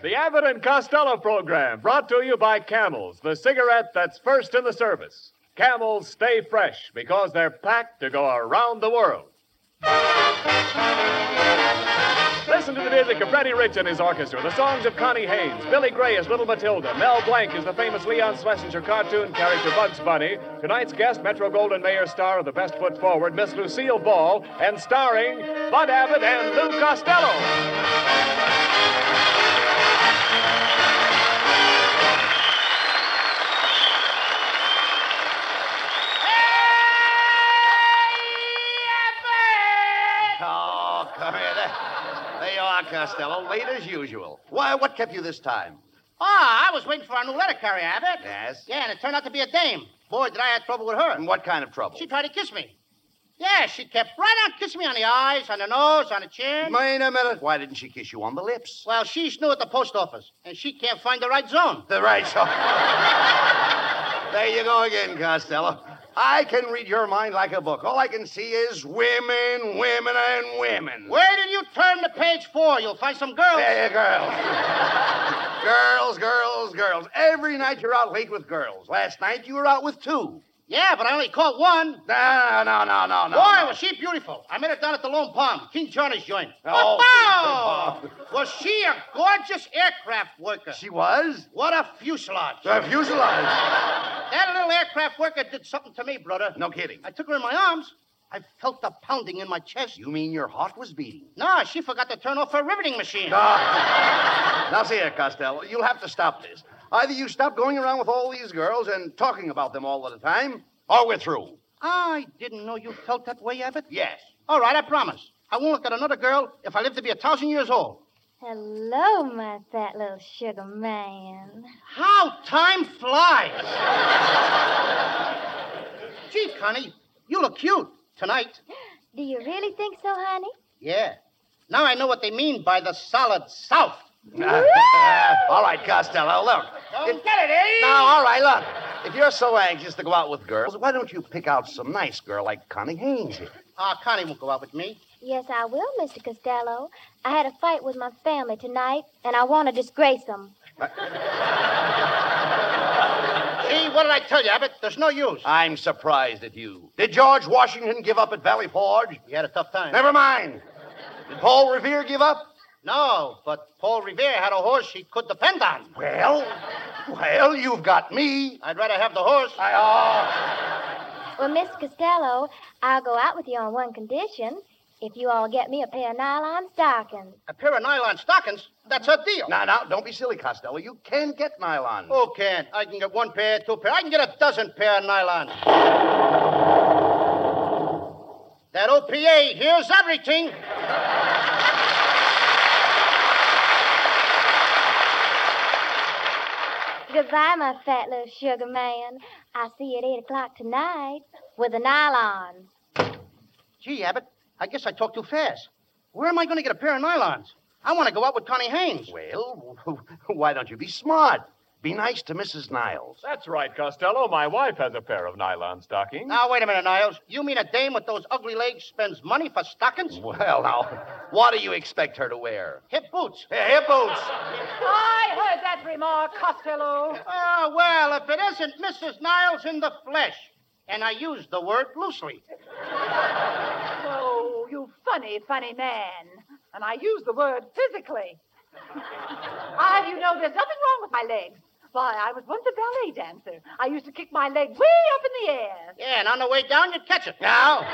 The Abbott and Costello program brought to you by Camels, the cigarette that's first in the service. Camels stay fresh because they're packed to go around the world. Listen to the music of Freddie Rich and his orchestra, the songs of Connie Haynes, Billy Gray as Little Matilda, Mel Blanc as the famous Leon Schlesinger cartoon character Bugs Bunny, tonight's guest, Metro Goldwyn Mayer star of The Best Foot Forward, Miss Lucille Ball, and starring Bud Abbott and Lou Costello. Are, Costello, late as usual. Why, what kept you this time? Oh, I was waiting for our new letter carrier, Abbott. Yes? Yeah, and it turned out to be a dame. Boy, did I have trouble with her. And what kind of trouble? She tried to kiss me. Yeah, she kept right on kissing me on the eyes, on the nose, on the chin. Wait a minute. Why didn't she kiss you on the lips? Well, she's new at the post office, and she can't find the right zone. The right zone. there you go again, Costello. I can read your mind like a book. All I can see is women, women, and women. Where did you turn to page four? You'll find some girls. Yeah, girls. girls, girls, girls. Every night you're out late with girls. Last night you were out with two. Yeah, but I only caught one. No, no, no, no, no. Boy, no. was she beautiful. I met her down at the Lone Palm, King Johnny's joint. Oh. Oh, was she a gorgeous aircraft worker? She was? What a fuselage. The fuselage. That little aircraft worker did something to me, brother. No kidding. I took her in my arms. I felt the pounding in my chest. You mean your heart was beating? No, she forgot to turn off her riveting machine. Ah. now, see here, Costello. You'll have to stop this. Either you stop going around with all these girls and talking about them all the time, or we're through. I didn't know you felt that way, Abbott. Yes. All right, I promise. I won't look at another girl if I live to be a thousand years old. Hello, my fat little sugar man. How time flies. Gee, Connie, you look cute tonight. Do you really think so, honey? Yeah. Now I know what they mean by the solid south. all right, Costello, look. Don't get it, eh? Now, all right, look. If you're so anxious to go out with girls, why don't you pick out some nice girl like Connie Haynes here? Ah, Connie won't go out with me. Yes, I will, Mr. Costello. I had a fight with my family tonight, and I want to disgrace them. See, what did I tell you, Abbott? There's no use. I'm surprised at you. Did George Washington give up at Valley Forge? He had a tough time. Never mind. Did Paul Revere give up? No, but Paul Revere had a horse he could depend on. Well, well, you've got me. I'd rather have the horse. I, oh. Well, Miss Costello, I'll go out with you on one condition. If you all get me a pair of nylon stockings. A pair of nylon stockings? That's a deal. Now, now, don't be silly, Costello. You can get nylon. Oh, can? I can get one pair, two pair. I can get a dozen pair of nylon. That OPA hears everything. Goodbye, my fat little sugar man. I'll see you at 8 o'clock tonight with a nylon. Gee, Abbott, I guess I talked too fast. Where am I going to get a pair of nylons? I want to go out with Connie Haynes. Well, why don't you be smart? Be nice to Mrs. Niles. That's right, Costello. My wife has a pair of nylon stockings. Now, wait a minute, Niles. You mean a dame with those ugly legs spends money for stockings? Well, now, what do you expect her to wear? Hip boots. Yeah, hip boots. I heard that remark, Costello. Oh, well, if it isn't Mrs. Niles in the flesh. And I use the word loosely. Oh, you funny, funny man. And I use the word physically. I have you know there's nothing wrong with my legs. Why, I was once a ballet dancer. I used to kick my leg way up in the air. Yeah, and on the way down, you'd catch it. Now.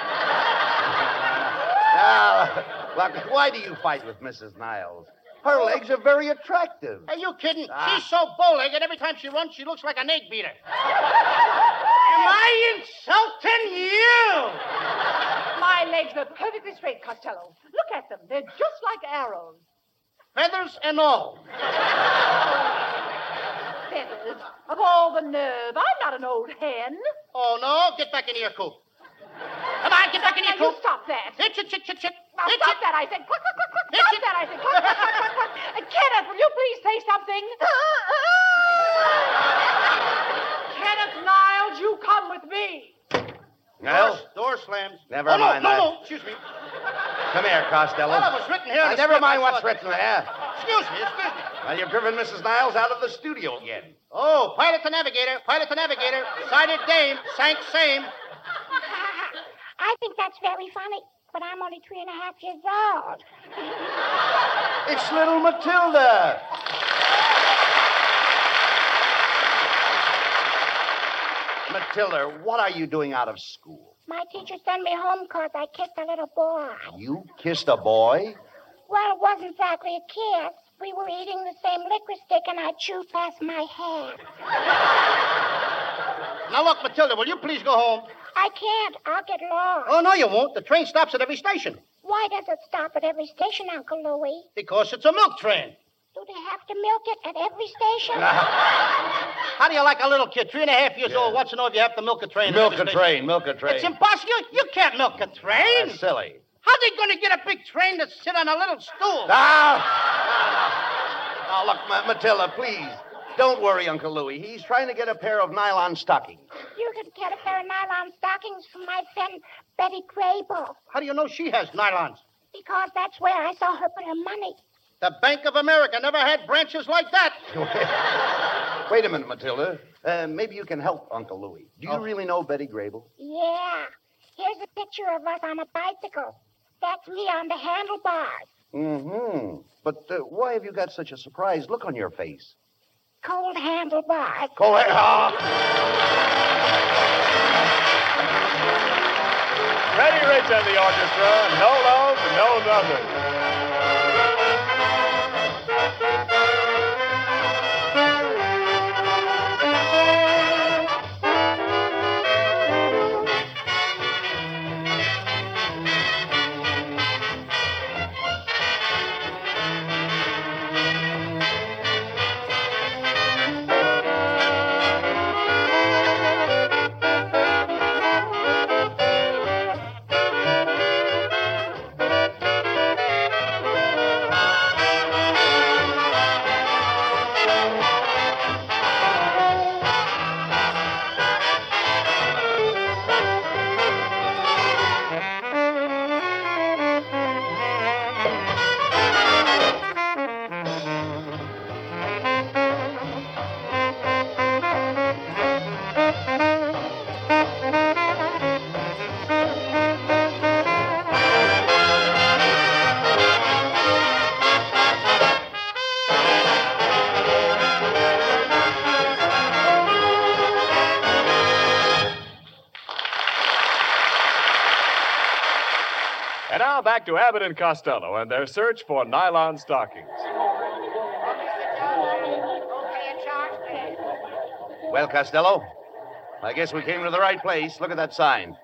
now, look, why do you fight with Mrs. Niles? Her legs are very attractive. Are you kidding? Ah. She's so bow-legged, every time she runs, she looks like an egg beater. Am I insulting you? My legs are perfectly straight, Costello. Look at them. They're just like arrows. Feathers and all. Feathers. Of all the nerve. I'm not an old hen. Oh, no. Get back in your coop. Come on, get back in your Now, you coop. stop that. Hitch it, hitch it, hitch it. Now, Hitch stop it. that, I said. Quick, quick, quick, quick. Stop that, I said. Quick, quick, quick, quick, quick. Uh, Kenneth, will you please say something? Kenneth Niles, you come with me. Well, Door slams. Never oh, mind no, that. no. Excuse me. come here, Costello. Well, it was written here. in Now, the never mind what's written there. Excuse me, excuse me. Well, you've driven Mrs. Niles out of the studio again. Oh, pilot to navigator, pilot to navigator, sighted dame, sank same. I think that's very funny, but I'm only three and a half years old. It's little Matilda. Matilda, what are you doing out of school? My teacher sent me home 'cause I kissed a little boy. You kissed a boy? Well, it wasn't exactly a kiss. We were eating the same liquor stick, and I chewed past my head. Now, look, Matilda, will you please go home? I can't. I'll get lost. Oh, no, you won't. The train stops at every station Why does it stop at every station, Uncle Louie? because it's a milk train. Do they have to milk it at every station? How do you like a little kid, three and a half years old, wants to know if you have to milk a train? Milk a station? train, milk a train. It's impossible. You, you can't milk a train. That's silly. How they going to get a big train to sit on a little stool? Now, now, look, Ma- Matilda, please. Don't worry, Uncle Louie. He's trying to get a pair of nylon stockings. You can get a pair of nylon stockings from my friend Betty Grable How do you know she has nylons? because that's where I saw her put her money. The Bank of America never had branches like that. Wait a minute, Matilda. Uh, maybe you can help Uncle Louis. Do you really know Betty Grable? Yeah. Here's a picture of us on a bicycle. That's me on the handlebars. Mm-hmm. But uh, why have you got such a surprised look on your face? Cold handlebars. Cold. ahead. Ah. Rich and the orchestra. No love, no nothing. To Abbott and Costello and their search for nylon stockings. Well, Costello, I guess we came to the right place. Look at that sign.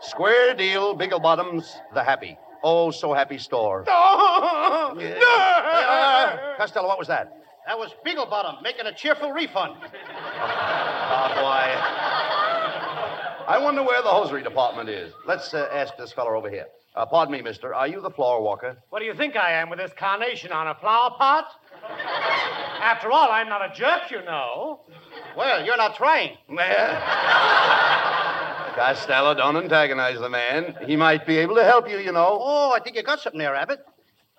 Square deal, Biggle Bottoms, the happy. Oh, so happy store. No! Yeah. Uh, Costello, what was that? That was Beaglebottom making a cheerful refund. Ah, boy. I wonder where the hosiery department is. Let's uh, ask this fellow over here. Uh, pardon me, mister. Are you the floor walker? What do you think I am with this carnation on a flower pot? After all, I'm not a jerk, you know. Well, you're not trying. Costello, don't antagonize the man. He might be able to help you, you know. Oh, I think you got something there, Abbott.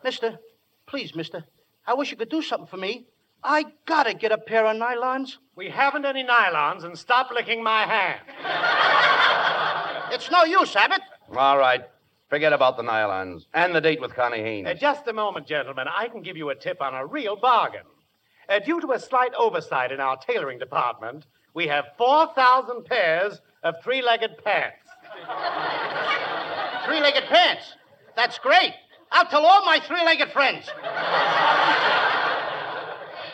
Mister, please, mister, I wish you could do something for me. I gotta get a pair of nylons. We haven't any nylons, and stop licking my hand. it's no use, Abbott. All right. Forget about the nylons and the date with Connie Haynes. Uh, just a moment, gentlemen. I can give you a tip on a real bargain. Uh, due to a slight oversight in our tailoring department, we have 4,000 pairs of three legged pants. Three legged pants? That's great. I'll tell all my three legged friends.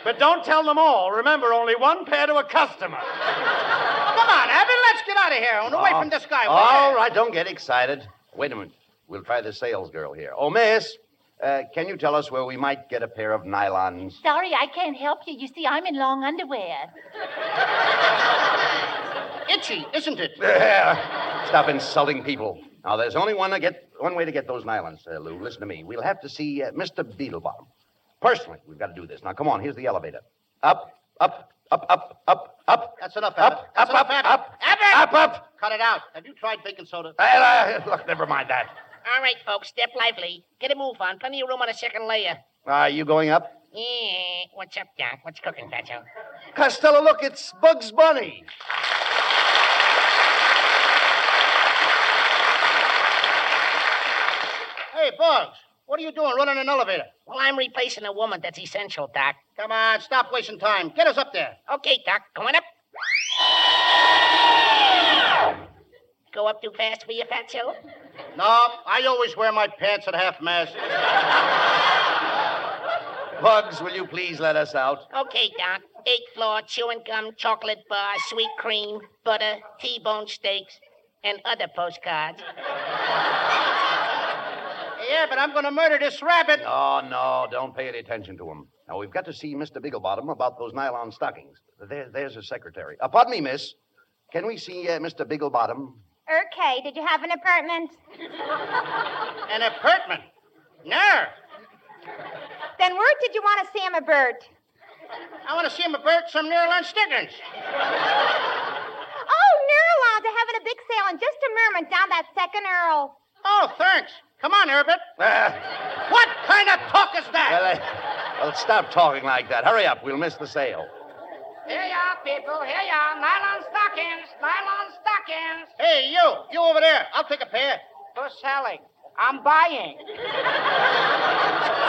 but don't tell them all. Remember, only one pair to a customer. Come on, Abbott, let's get out of here and away Oh. from this guy. All right, don't get excited. Wait a minute. We'll try the sales girl here. Oh, miss, uh, can you tell us where we might get a pair of nylons? Sorry, I can't help you. You see, I'm in long underwear. Itchy, isn't it? Stop insulting people. Now, there's only one to get one way to get those nylons, uh, Lou. Listen to me. We'll have to see uh, Mr. Beetlebottom. Personally, we've got to do this. Now, come on. Here's the elevator. Up, up, up, up, up, up. That's enough, Abbott. Up, That's up, enough, up, Abbott. up, up, up. Cut it out. Have you tried baking soda? Well, uh, look, never mind that. All right, folks, step lively. Get a move on. Plenty of room on a second layer. Are you going up? Yeah. What's up, Doc? What's cooking, Fatso? Costello, look, it's Bugs Bunny. Hey, Bugs, what are you doing running an elevator? Well, I'm replacing a woman. That's essential, Doc. Come on, stop wasting time. Get us up there. Okay, Doc. Going up. Go up too fast for you, Fatso? No, I always wear my pants at half mast. Bugs, will you please let us out? Okay, Doc. Eighth floor, chewing gum, chocolate bar, sweet cream, butter, T-bone steaks, and other postcards. Yeah, but I'm going to murder this rabbit. Oh, no, don't pay any attention to him. Now, we've got to see Mr. Bigglebottom about those nylon stockings. There, there's his secretary. Uh, pardon me, miss. Can we see uh, Mr. Bigglebottom? Okay, did you have an apartment? An apartment? No. Then where did you want to see him a bird? I want to see him about some Nerlin Stickens. Oh, Nerlons are having a big sale in just a moment down that second Earl. Oh, thanks. Come on, Herbert. Uh, What kind of talk is that? well, uh, well, stop talking like that. Hurry up. We'll miss the sale. Here you are, people. Here you are. Nylon stockings. Nylon stockings. Hey, you. You over there. I'll take a pair. Who's selling? I'm buying.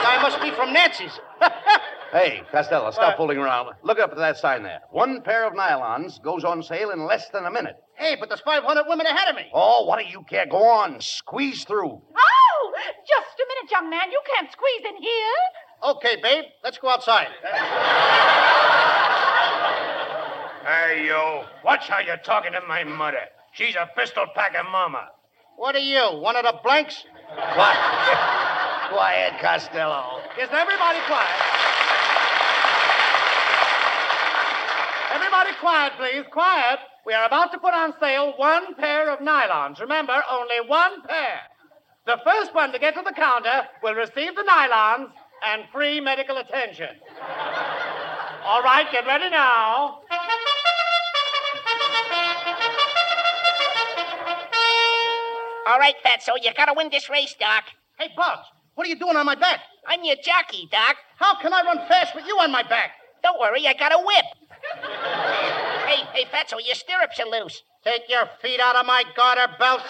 Guy must be from Nancy's. Hey, Costello, stop What? fooling around. Look up at that sign there. One pair of nylons goes on sale in less than a minute. Hey, but there's 500 women ahead of me. Oh, what do you care? Go on, squeeze through. Oh, just a minute, young man. You can't squeeze in here. Okay, babe. Let's go outside. Hey, you. Watch how you're talking to my mother. She's a pistol packing mama. What are you? One of the blanks? Quiet. Quiet, Costello. Is everybody quiet? Everybody quiet, please. Quiet. We are about to put on sale one pair of nylons. Remember, only one pair. The first one to get to the counter will receive the nylons and free medical attention. All right, get ready now. All right, Fatso, you gotta win this race, Doc. Hey, Bugs, what are you doing on my back? I'm your jockey, Doc. How can I run fast with you on my back? Don't worry, I got a whip. hey, hey, Fatso, your stirrups are loose. Take your feet out of my garter belt.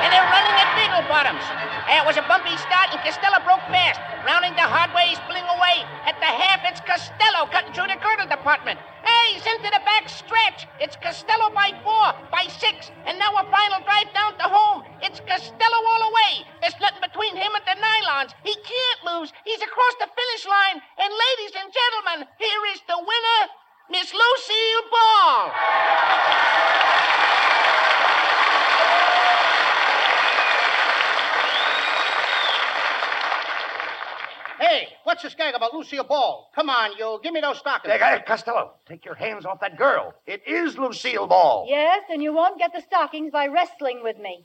And they're running at Beagle Bottoms. It was a bumpy start, and Costello broke fast. Rounding the hard way, he's pulling away. At the half, it's Costello cutting through the girdle department. Hey, he's into the back stretch. It's Costello by four, by six, and now a final drive down to home. It's Costello all the way. There's nothing between him and the nylons. He can't lose. He's across the finish line. And ladies and gentlemen, here is the winner, Miss Lucille Ball. Hey, what's this gag about Lucille Ball? Come on, you. Give me those stockings. Hey, hey, Costello, take your hands off that girl. It is Lucille Ball. Yes, and you won't get the stockings by wrestling with me.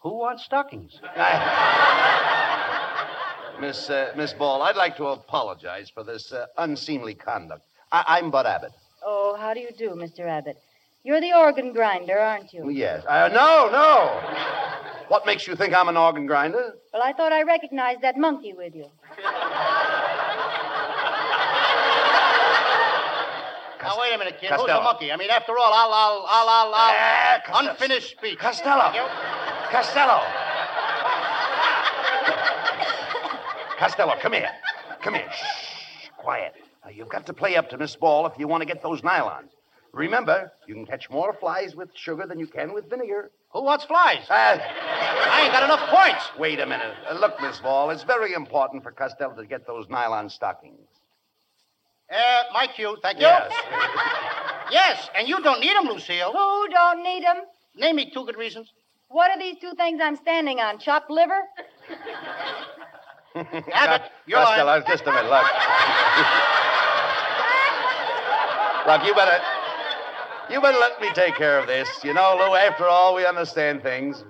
Who wants stockings? Miss uh, Miss Ball, I'd like to apologize for this uh, unseemly conduct. I- I'm Bud Abbott. Oh, how do you do, Mr. Abbott? You're the organ grinder, aren't you? Yes. Uh, no, no. What makes you think I'm an organ grinder? Well, I thought I recognized that monkey with you. Now, wait a minute, kid. Who's the monkey? I mean, after all, I'll, I'll, I'll, I'll, I'll... Ah, Costello. Unfinished speech. Costello. Thank. Costello. Costello, come here. Come here. Shh. Quiet. Now, you've got to play up to Miss Ball if you want to get those nylons. Remember, you can catch more flies with sugar than you can with vinegar. Who wants flies? Uh, I ain't got enough points. Wait a minute. Uh, look, Miss Ball, it's very important for Costello to get those nylon stockings. Uh, my cue, thank you. Yes. yes, and you don't need them, Lucille. Who don't need them? Name me two good reasons. What are these two things I'm standing on? Chopped liver? Abbott, you're Costello, on. just a minute. Look. look, you better. You better let me take care of this. You know, Lou, after all, we understand things.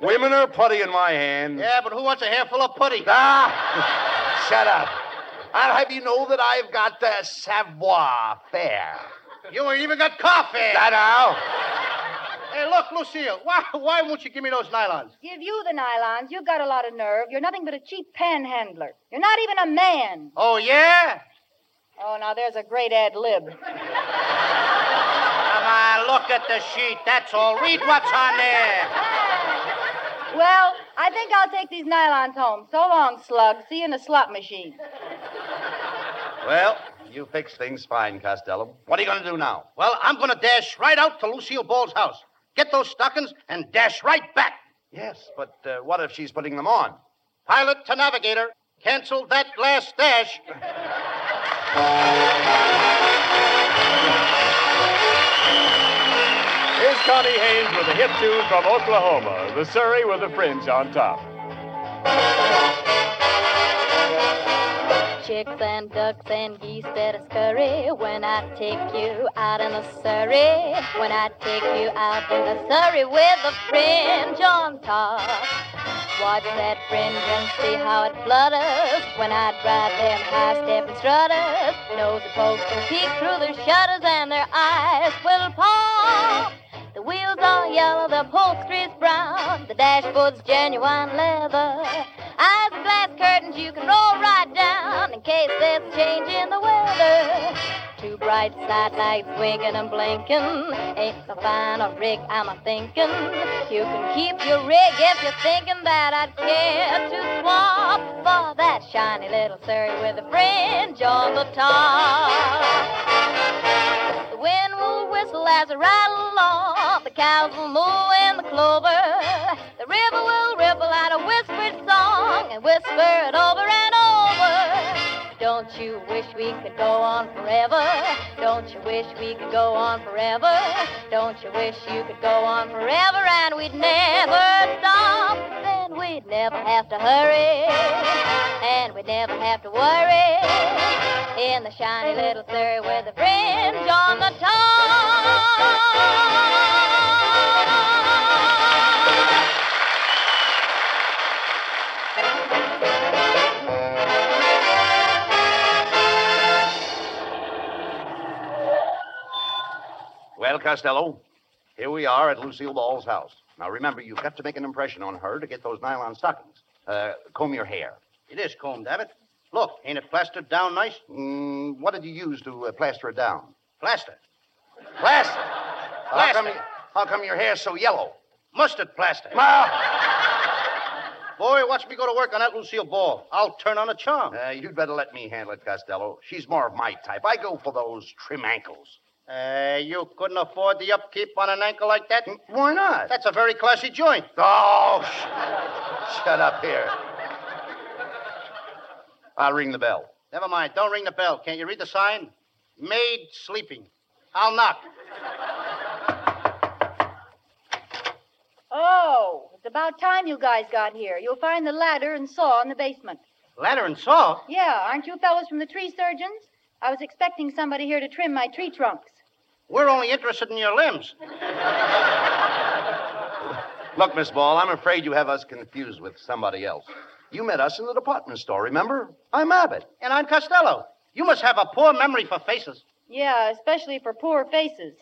Women are putty in my hand. Yeah, but who wants a handful of putty? Ah! Shut up. I'll have you know that I've got the savoir faire. You ain't even got coffee. That now. Hey, look, Lucille, why, why won't you give me those nylons? Give you the nylons. You've got a lot of nerve. You're nothing but a cheap panhandler. You're not even a man. Oh, yeah? Oh, now there's a great ad lib. Come on, look at the sheet. That's all. Read what's on there. Well, I think I'll take these nylons home. So long, slug. See you in the slot machine. Well, you fix things fine, Costello. What are you going to do now? Well, I'm going to dash right out to Lucille Ball's house. Get those stockings and dash right back. Yes, but uh, what if she's putting them on? Pilot to navigator. Cancel that last dash. Connie Haynes with a hit tune from Oklahoma, the Surrey with a fringe on top. Chicks and ducks and geese better scurry when I take you out in the Surrey. When I take you out in the Surrey with a fringe on top. Watch that fringe and see how it flutters when I drive them high-stepping strutters. Nosy folks will peek through their shutters and their eyes will pop. The wheels are yellow, the upholstery's brown, the dashboard's genuine leather. Eyes and glass curtains you can roll right down in case there's a change in the weather. Two bright side lights winking and blinking. Ain't so fine a rig, I'm a thinking. You can keep your rig if you're thinking that I'd care to swap for that shiny little Surrey with a fringe on the top. The wind will whistle as I rattle along. The cows will moo in the clover. The river will ripple out a whispered song and whisper it over and over. Don't you wish we could go on forever? Don't you wish we could go on forever? Don't you wish you could go on forever and we'd never stop? Then we'd never have to hurry and we'd never have to worry in the shiny little Surrey with a fringe on the top. Well, Costello, here we are at Lucille Ball's house. Now, remember, you've got to make an impression on her to get those nylon stockings. Uh, comb your hair. It is combed, Abbott. Look, ain't it plastered down nice? Mm, what did you use to uh, plaster it down? Plaster. Plaster? How Plaster. come, how come your hair's so yellow? Mustard plaster. Ma! Boy, watch me go to work on that Lucille Ball. I'll turn on a charm. Uh, you'd better let me handle it, Costello. She's more of my type. I go for those trim ankles. Uh, you couldn't afford the upkeep on an ankle like that? Why not? That's a very classy joint. Oh, sh- shut up here. I'll ring the bell. Never mind. Don't ring the bell. Can't you read the sign? Maid sleeping. I'll knock. Oh, it's about time you guys got here. You'll find the ladder and saw in the basement. Ladder and saw? Yeah, aren't you fellows from the tree surgeons? I was expecting somebody here to trim my tree trunks. We're only interested in your limbs. Look, Miss Ball, I'm afraid you have us confused with somebody else. You met us in the department store, remember? I'm Abbott. And I'm Costello. You must have a poor memory for faces. Yeah, especially for poor faces.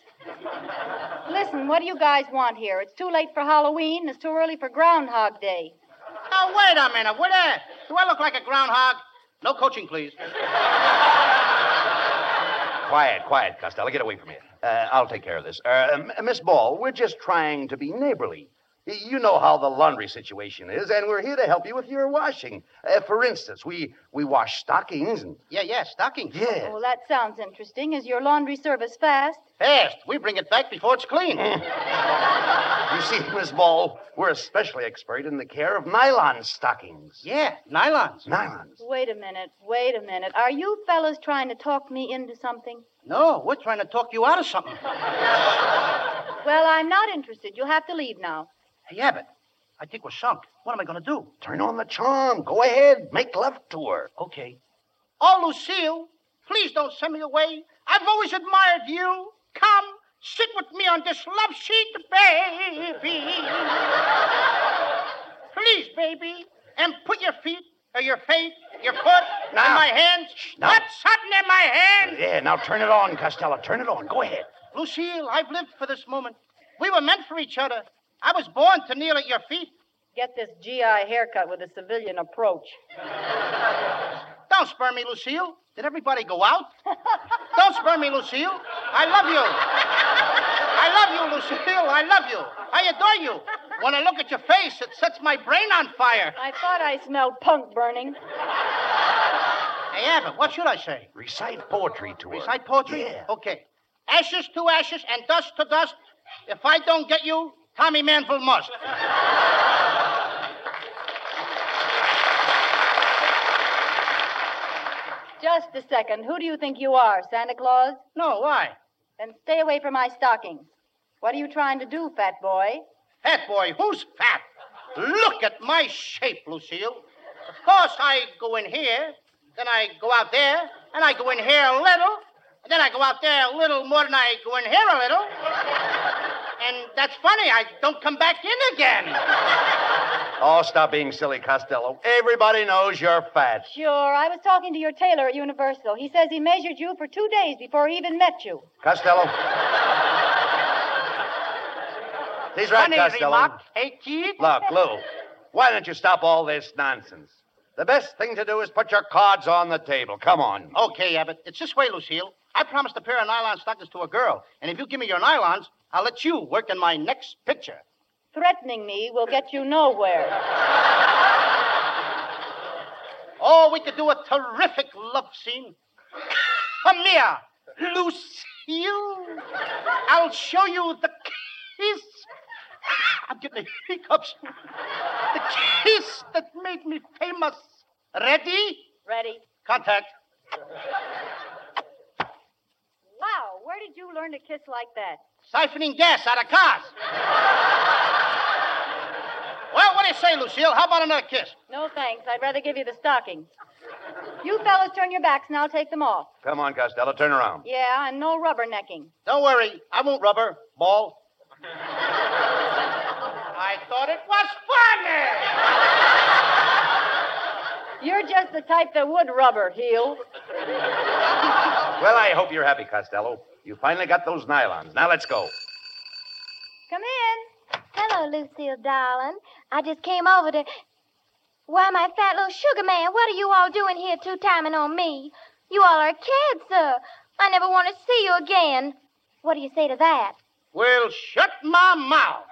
Listen, what do you guys want here? It's too late for Halloween, it's too early for Groundhog Day. Now, wait a minute. What that? Do I look like a groundhog? No coaching, please. Quiet, quiet, Costello. Get away from here. Uh, I'll take care of this. Uh, Miss Ball, we're just trying to be neighborly. Y- You know how the laundry situation is, and we're here to help you with your washing. Uh, for instance, we we wash stockings and Yeah, yeah, stockings. Yeah. Well, that sounds interesting. Is your laundry service fast? Fast. We bring it back before it's clean. you see, Miss Ball, we're especially expert in the care of nylon stockings. Yeah, nylons. Nylons. Wait a minute, wait a minute. Are you fellas trying to talk me into something? No, we're trying to talk you out of something. Well, I'm not interested. You'll have to leave now. Hey, Abbott, I think we're sunk. What am I going to do? Turn on the charm. Go ahead. Make love to her. Okay. Oh, Lucille, please don't send me away. I've always admired you. Come, sit with me on this love seat, baby. Please, baby. And put your feet, or your feet, your foot in my hands. Now. Put something in my hands. Yeah, now turn it on, Costello. Turn it on. Go ahead. Lucille, I've lived for this moment. We were meant for each other. I was born to kneel at your feet. Get this GI haircut with a civilian approach. Don't spur me, Lucille. Did everybody go out? Don't spur me, Lucille. I love you. I love you, Lucille. I love you. I adore you. When I look at your face, it sets my brain on fire. I thought I smelled punk burning. Hey, Abbott, what should I say? Recite poetry to her. Recite poetry? Yeah. Okay. Ashes to ashes and dust to dust. If I don't get you, Tommy Manville must. Just a second. Who do you think you are, Santa Claus? No, why? Then stay away from my stockings. What are you trying to do, fat boy? Fat boy, who's fat? Look at my shape, Lucille. Of course, I go in here, then I go out there, and I go in here a little, and then I go out there a little more than I go in here a little. And that's funny, I don't come back in again. Oh, stop being silly, Costello. Everybody knows you're fat. Sure, I was talking to your tailor at Universal. He says he measured you for two days before he even met you. Costello. He's right, funny Costello. remark, hey, kid? Look, Lou. Why don't you stop all this nonsense? The best thing to do is put your cards on the table. Come on. Okay, Abbott. It's this way, Lucille. I promised a pair of nylon stockings to a girl, and if you give me your nylons, I'll let you work in my next picture. Threatening me will get you nowhere. Oh, we could do a terrific love scene. Come here, Lucille. I'll show you the kiss. I'm getting the hiccups. The kiss that made me famous. Ready? Ready. Contact. Wow, where did you learn to kiss like that? Siphoning gas out of cars. well, what do you say, Lucille? How about another kiss? No thanks. I'd rather give you the stockings. You fellas turn your backs and I'll take them off. Come on, Costello, turn around. Yeah, and no rubbernecking. Don't worry. I won't rubber. Ball. I thought it was funny. You're just the type that would rubber, heel. Well, I hope you're happy, Costello. You finally got those nylons. Now let's go. Come in. Hello, Lucille, darling. I just came over to. Why, my fat little sugar man, what are you all doing here two timing on me? You all are kids, sir. I never want to see you again. What do you say to that? Well, shut my mouth.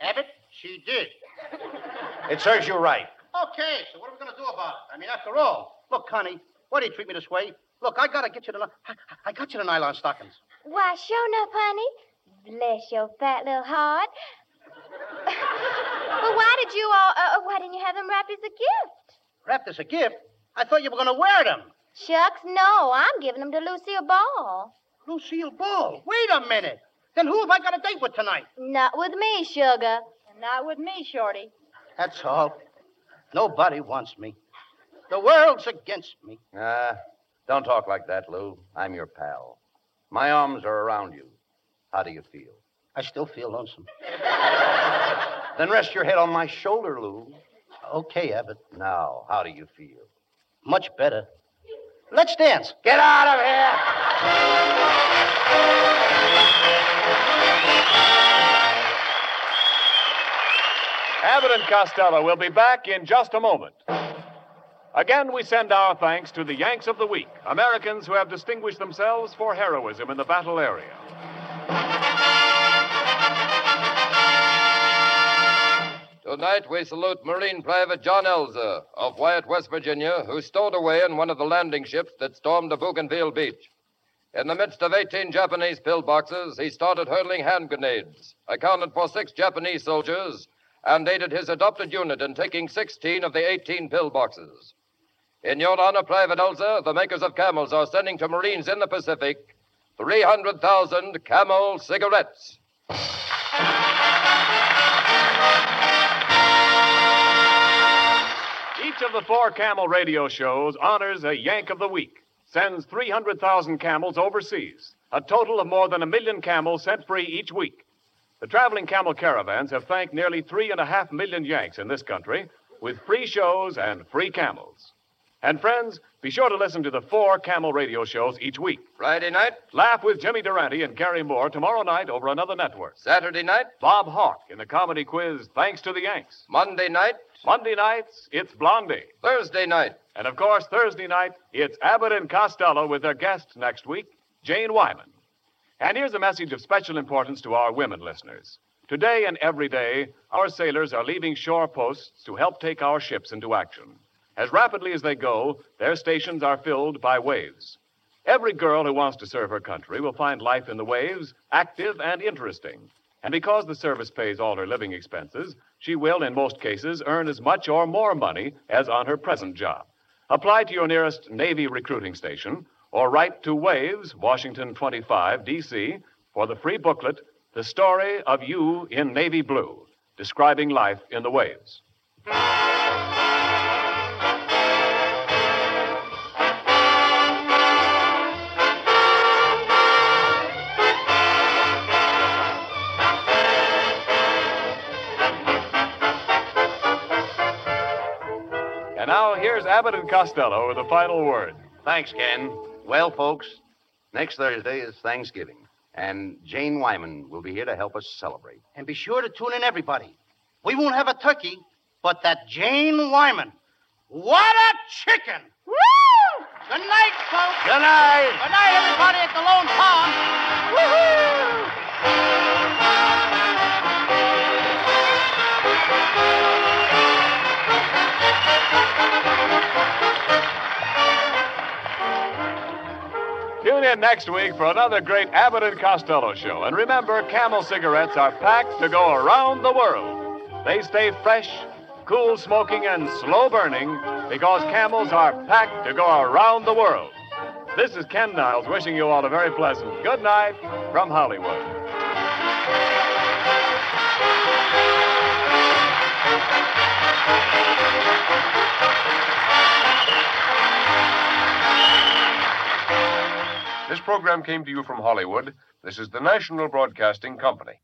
Abbott, she did. It serves you right. Okay, so what are we going to do about it? I mean, after all, look, Connie, why do you treat me this way? Look, I gotta get you to. ni- I, I got you the nylon stockings. Why, sure enough, honey. Bless your fat little heart. but why did you all, uh, why didn't you have them wrapped as a gift? Wrapped as a gift. I thought you were going to wear them. Shucks, no. I'm giving them to Lucille Ball. Lucille Ball? Wait a minute. Then who have I got a date with tonight? Not with me, sugar. And not with me, Shorty. That's all. Nobody wants me. The world's against me. Ah, don't talk like that, Lou. I'm your pal. My arms are around you. How do you feel? I still feel lonesome. Then rest your head on my shoulder, Lou. Okay, Abbott. Now, how do you feel? Much better. Let's dance. Get out of here! Abbott and Costello will be back in just a moment. Again, we send our thanks to the Yanks of the Week, Americans who have distinguished themselves for heroism in the battle area. Tonight we salute Marine Private John Elzer of Wyatt, West Virginia, who stowed away in one of the landing ships that stormed the Bougainville beach. In the midst of 18 Japanese pillboxes, he started hurling hand grenades, accounted for six Japanese soldiers, and aided his adopted unit in taking 16 of the 18 pillboxes. In your honor, Private Elzer, the makers of camels are sending to Marines in the Pacific 300,000 camel cigarettes. Each of the four camel radio shows honors a Yank of the Week, sends 300,000 camels overseas, a total of more than a million camels sent free each week. The traveling camel caravans have thanked nearly three and a half million Yanks in this country with free shows and free camels. And friends, be sure to listen to the four camel radio shows each week. Friday night, Laugh with Jimmy Durante and Garry Moore tomorrow night over another network. Saturday night, Bob Hawk in the comedy quiz Thanks to the Yanks. Monday night, Monday nights, it's Blondie. Thursday night. And of course, Thursday night, it's Abbott and Costello with their guest next week, Jane Wyman. And here's a message of special importance to our women listeners. Today and every day, our sailors are leaving shore posts to help take our ships into action. As rapidly as they go, their stations are filled by waves. Every girl who wants to serve her country will find life in the waves active and interesting. And because the service pays all her living expenses, she will, in most cases, earn as much or more money as on her present job. Apply to your nearest Navy recruiting station or write to Waves, Washington 25, D.C., for the free booklet, The Story of You in Navy Blue, describing life in the waves. Here's Abbott and Costello with the final word. Thanks, Ken. Well, folks, next Thursday is Thanksgiving, and Jane Wyman will be here to help us celebrate. And be sure to tune in, everybody. we won't have a turkey, but that Jane Wyman. What a chicken! Woo! Good night, folks. Good night. Good night, everybody at the Lone Pond. Woohoo! Tune in next week for another great Abbott and Costello show. And remember, Camel cigarettes are packed to go around the world. They stay fresh, cool smoking, and slow burning because Camels are packed to go around the world. This is Ken Niles wishing you all a very pleasant good night from Hollywood. This program came to you from Hollywood. This is the National Broadcasting Company.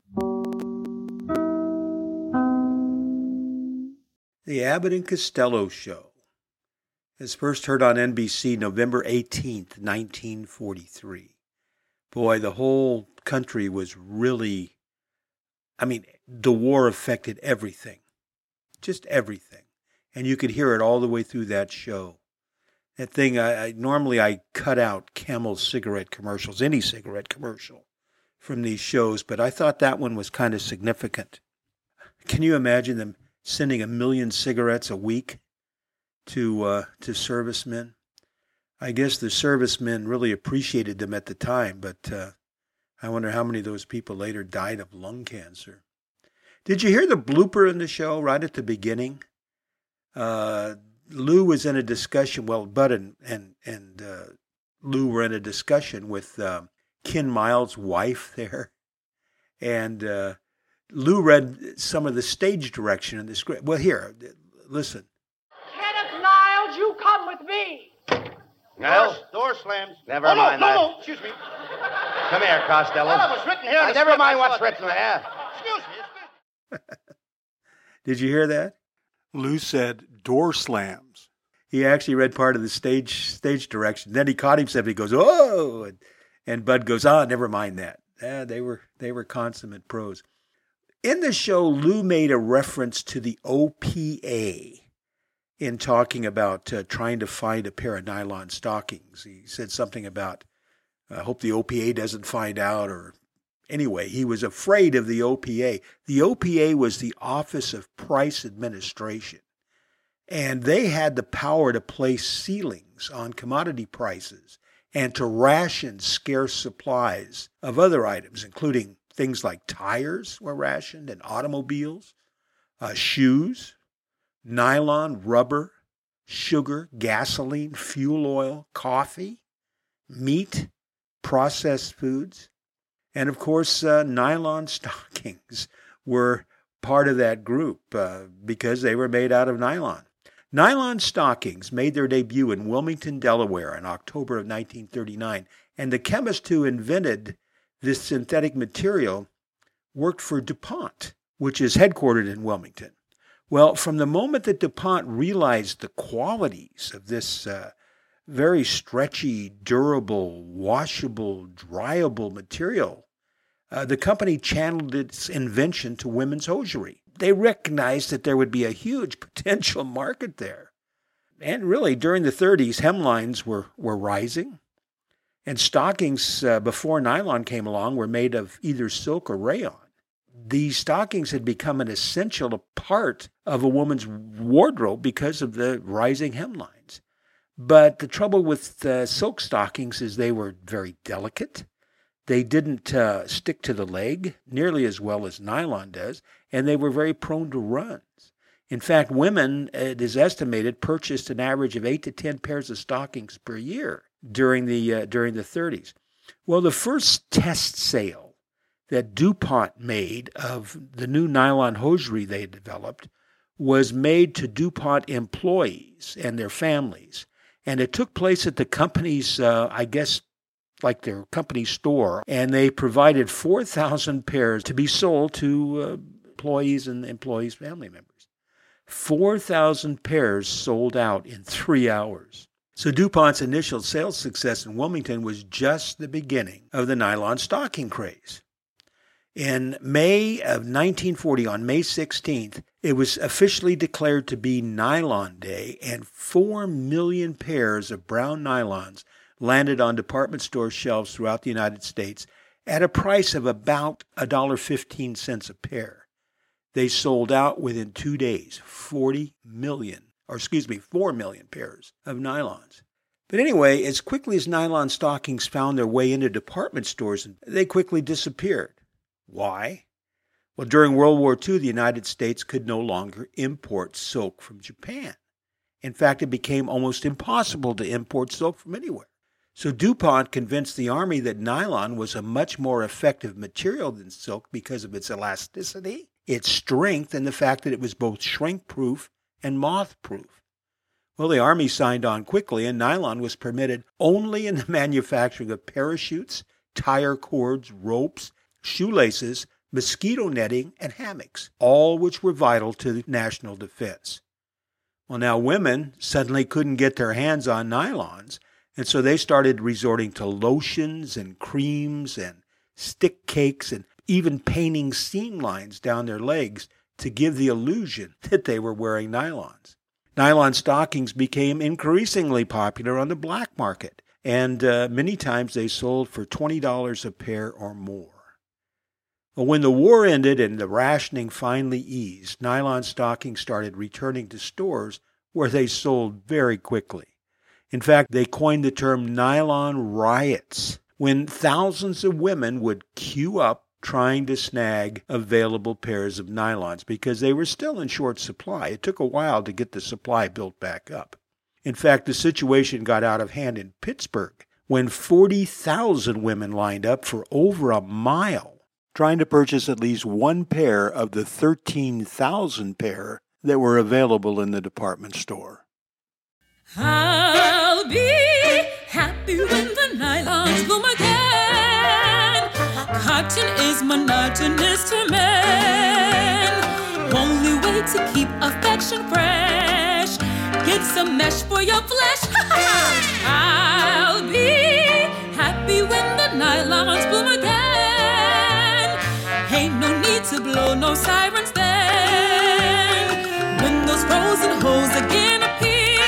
The Abbott and Costello Show is first heard on NBC November 18th, 1943. Boy, the whole country was really, I mean, the war affected everything, just everything. And you could hear it all the way through that show. That thing, I, I normally I cut out Camel cigarette commercials, any cigarette commercial from these shows, but I thought that one was kind of significant. Can you imagine them sending a million cigarettes a week to uh, to servicemen? I guess the servicemen really appreciated them at the time, but uh, I wonder how many of those people later died of lung cancer. Did you hear the blooper in the show right at the beginning? Uh, Lou was in a discussion. Well, Bud and and and uh, Lou were in a discussion with uh, Ken Niles' wife there, and uh, Lou read some of the stage direction in the script. Well, here, listen. Kenneth Niles, you come with me. Well, Door, door slams. Never oh, mind no, that. No, no, excuse me. Come here, Costello. Well, it was written here Uh, never script. mind what's saw it. written there. Excuse me. Did you hear that? Lou said door slams. He actually read part of the stage stage direction. Then he caught himself. He goes, "Oh!" And, and Bud goes, "Ah, never mind that." Ah, they were they were consummate pros. In the show, Lou made a reference to the OPA in talking about uh, trying to find a pair of nylon stockings. He said something about, "I hope the OPA doesn't find out," or anyway, he was afraid of the OPA. The OPA was the Office of Price Administration and they had the power to place ceilings on commodity prices and to ration scarce supplies of other items, including things like tires were rationed and automobiles, uh, shoes, nylon, rubber, sugar, gasoline, fuel oil, coffee, meat, processed foods, and of course, uh, nylon stockings were part of that group uh, because they were made out of nylon. Nylon stockings made their debut in Wilmington, Delaware in October of 1939, and the chemist who invented this synthetic material worked for DuPont, which is headquartered in Wilmington. Well, from the moment that DuPont realized the qualities of this uh, very stretchy, durable, washable, dryable material, uh, the company channeled its invention to women's hosiery they recognized that there would be a huge potential market there. And really, during the 30s, hemlines were, were rising. And stockings uh, before nylon came along were made of either silk or rayon. These stockings had become an essential part of a woman's wardrobe because of the rising hemlines. But the trouble with uh, silk stockings is they were very delicate. They didn't uh, stick to the leg nearly as well as nylon does, and they were very prone to runs. In fact, women, it is estimated, purchased an average of eight to ten pairs of stockings per year during the uh, during the 30s. Well, the first test sale that DuPont made of the new nylon hosiery they developed was made to DuPont employees and their families, and it took place at the company's, uh, I guess, like their company store, and they provided 4,000 pairs to be sold to uh, employees and employees' family members. 4,000 pairs sold out in three hours. So DuPont's initial sales success in Wilmington was just the beginning of the nylon stocking craze. In May of 1940, on May 16th, it was officially declared to be Nylon Day, and 4 million pairs of brown nylons landed on department store shelves throughout the United States at a price of about $1.15 a pair. They sold out within two days 40 million, or excuse me, 4 million pairs of nylons. But anyway, as quickly as nylon stockings found their way into department stores, they quickly disappeared. Why? Well, during World War II, the United States could no longer import silk from Japan. In fact, it became almost impossible to import silk from anywhere. So DuPont convinced the Army that nylon was a much more effective material than silk because of its elasticity, its strength, and the fact that it was both shrink proof and moth proof. Well, the Army signed on quickly, and nylon was permitted only in the manufacturing of parachutes, tire cords, ropes, shoelaces, mosquito netting, and hammocks, all which were vital to national defense. Well, now women suddenly couldn't get their hands on nylons, and so they started resorting to lotions and creams and stick cakes and even painting seam lines down their legs to give the illusion that they were wearing nylons. Nylon stockings became increasingly popular on the black market, and uh, many times they sold for $20 a pair or more. Well, when the war ended and the rationing finally eased, nylon stockings started returning to stores where they sold very quickly. In fact, they coined the term nylon riots when thousands of women would queue up trying to snag available pairs of nylons because they were still in short supply. It took a while to get the supply built back up. In fact, the situation got out of hand in Pittsburgh when 40,000 women lined up for over a mile trying to purchase at least one pair of the 13,000 pair that were available in the department store. I'll be happy when the nylons bloom again. Cotton is monotonous to men. Only way to keep affection fresh. Get some mesh for your flesh. I'll be happy when the nylons bloom again. Sirens then. When those frozen holes again appear,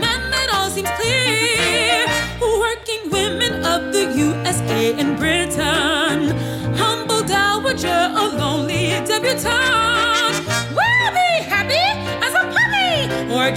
man, that all seems clear. Working women of the USA and Britain, humble dowager, a lonely debutante, will be happy as a puppy or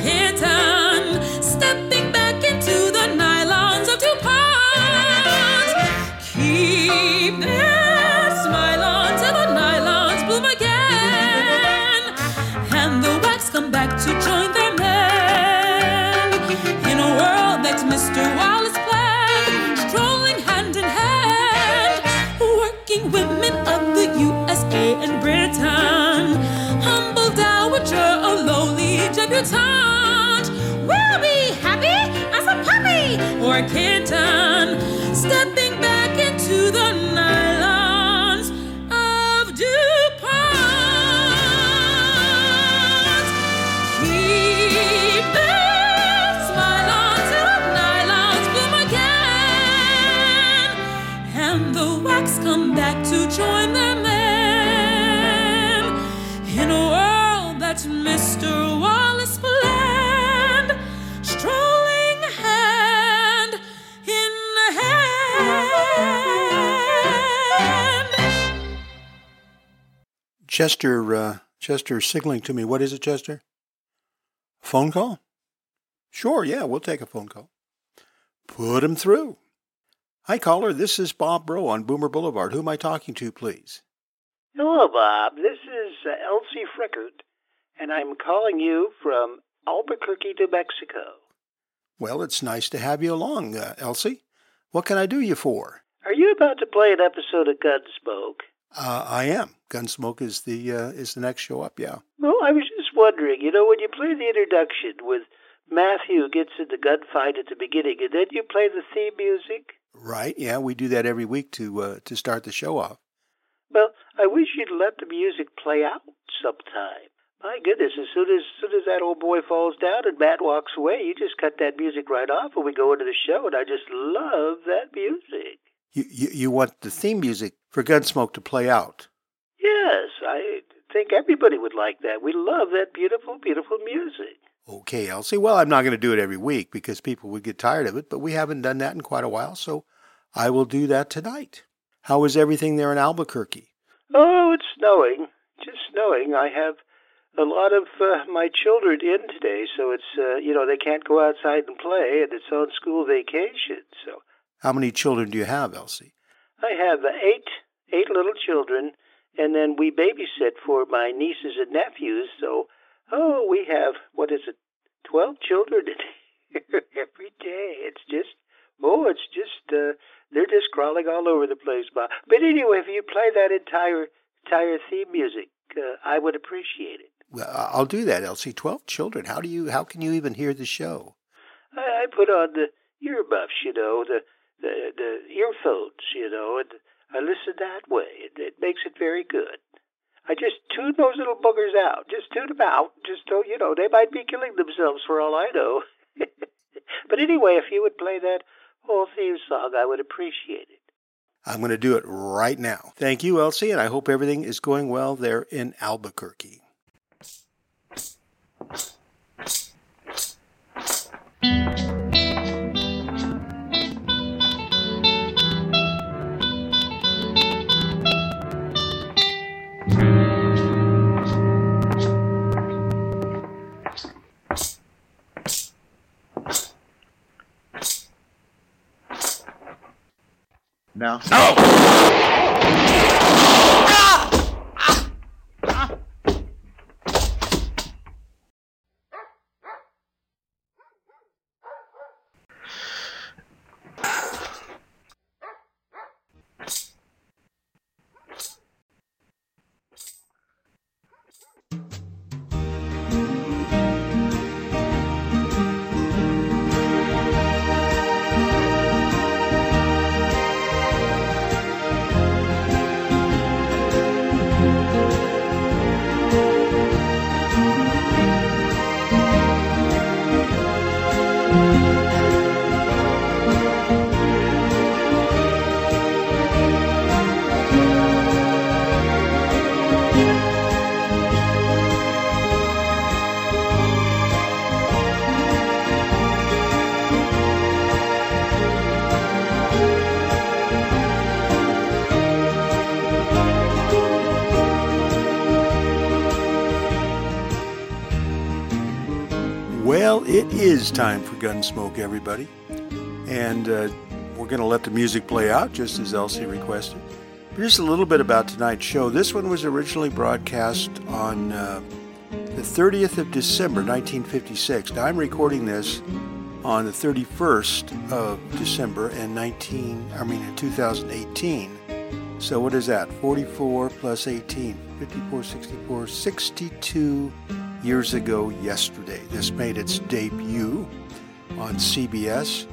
Britain, humble dowager, a lowly debutante, will be happy as a puppy or a kitten, stepping back into the nylons Chester, uh, Chester signaling to me. What is it, Chester? Phone call? Sure, yeah, we'll take a phone call. Put him through. Hi, caller. This is Bob Bro on Boomer Boulevard. Who am I talking to, please? Hello, Bob. This is uh, Elsie Frickert, and I'm calling you from Albuquerque, New Mexico. Well, it's nice to have you along, uh, Elsie. What can I do you for? Are you about to play an episode of Gunsmoke? Uh, I am. Gunsmoke is the uh, is the next show up. Yeah. Well, I was just wondering, you know, when you play the introduction with Matthew gets in the gunfight at the beginning, and then you play the theme music. Right. Yeah, we do that every week to uh, to start the show off. Well, I wish you'd let the music play out sometime. My goodness, as soon as, as soon as that old boy falls down and Matt walks away, you just cut that music right off and we go into the show, and I just love that music. You, you, you want the theme music for Gunsmoke to play out. Yes, I think everybody would like that. We love that beautiful, beautiful music. Okay, Elsie. Well, I'm not going to do it every week because people would get tired of it, but we haven't done that in quite a while, so I will do that tonight. How is everything there in Albuquerque? Oh, it's snowing. Just snowing. I have a lot of uh, my children in today, so it's uh, you know they can't go outside and play, and it's on school vacation. So How many children do you have, Elsie? I have eight eight little children, and then we babysit for my nieces and nephews. So oh, we have what is it, twelve children every day. It's just oh, it's just uh, they're just crawling all over the place, Bob. But anyway, if you play that entire entire theme music, uh, I would appreciate it. Well, I'll do that, Elsie. Twelve children. How do you? How can you even hear the show? I, I put on the earbuffs, you know, the the the earphones, you know, and I listen that way. It, it makes it very good. I just tune those little boogers out. Just tune them out. Just so you know, they might be killing themselves for all I know. but anyway, if you would play that whole theme song, I would appreciate it. I'm going to do it right now. Thank you, Elsie, and I hope everything is going well there in Albuquerque. Now. Well, is time for Gunsmoke, everybody. And uh, we're going to let the music play out just as Elsie requested. But just a little bit about tonight's show. This one was originally broadcast on uh, the 30th of December, 1956. Now, I'm recording this on the 31st of December in 19, I mean, in 2018. So what is that? 44 plus 18, 54, 64, 62 years ago yesterday. This made its debut on CBS.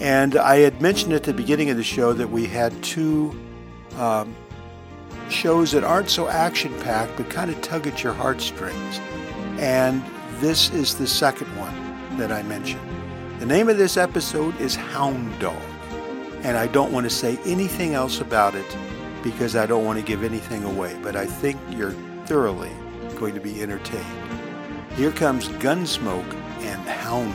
And I had mentioned at the beginning of the show that we had two um, shows that aren't so action packed but kind of tug at your heartstrings. And this is the second one that I mentioned. The name of this episode is Hound Dog. And I don't want to say anything else about it because I don't want to give anything away. But I think you're thoroughly going to be entertained. Here comes Gunsmoke and Hound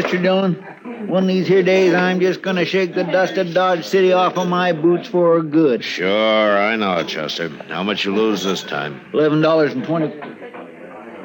Mr. Dillon. One of these here days, I'm just going to shake the dust of Dodge City off of my boots for good. Sure, I know it, Chester. How much you lose this time? Eleven dollars and twenty.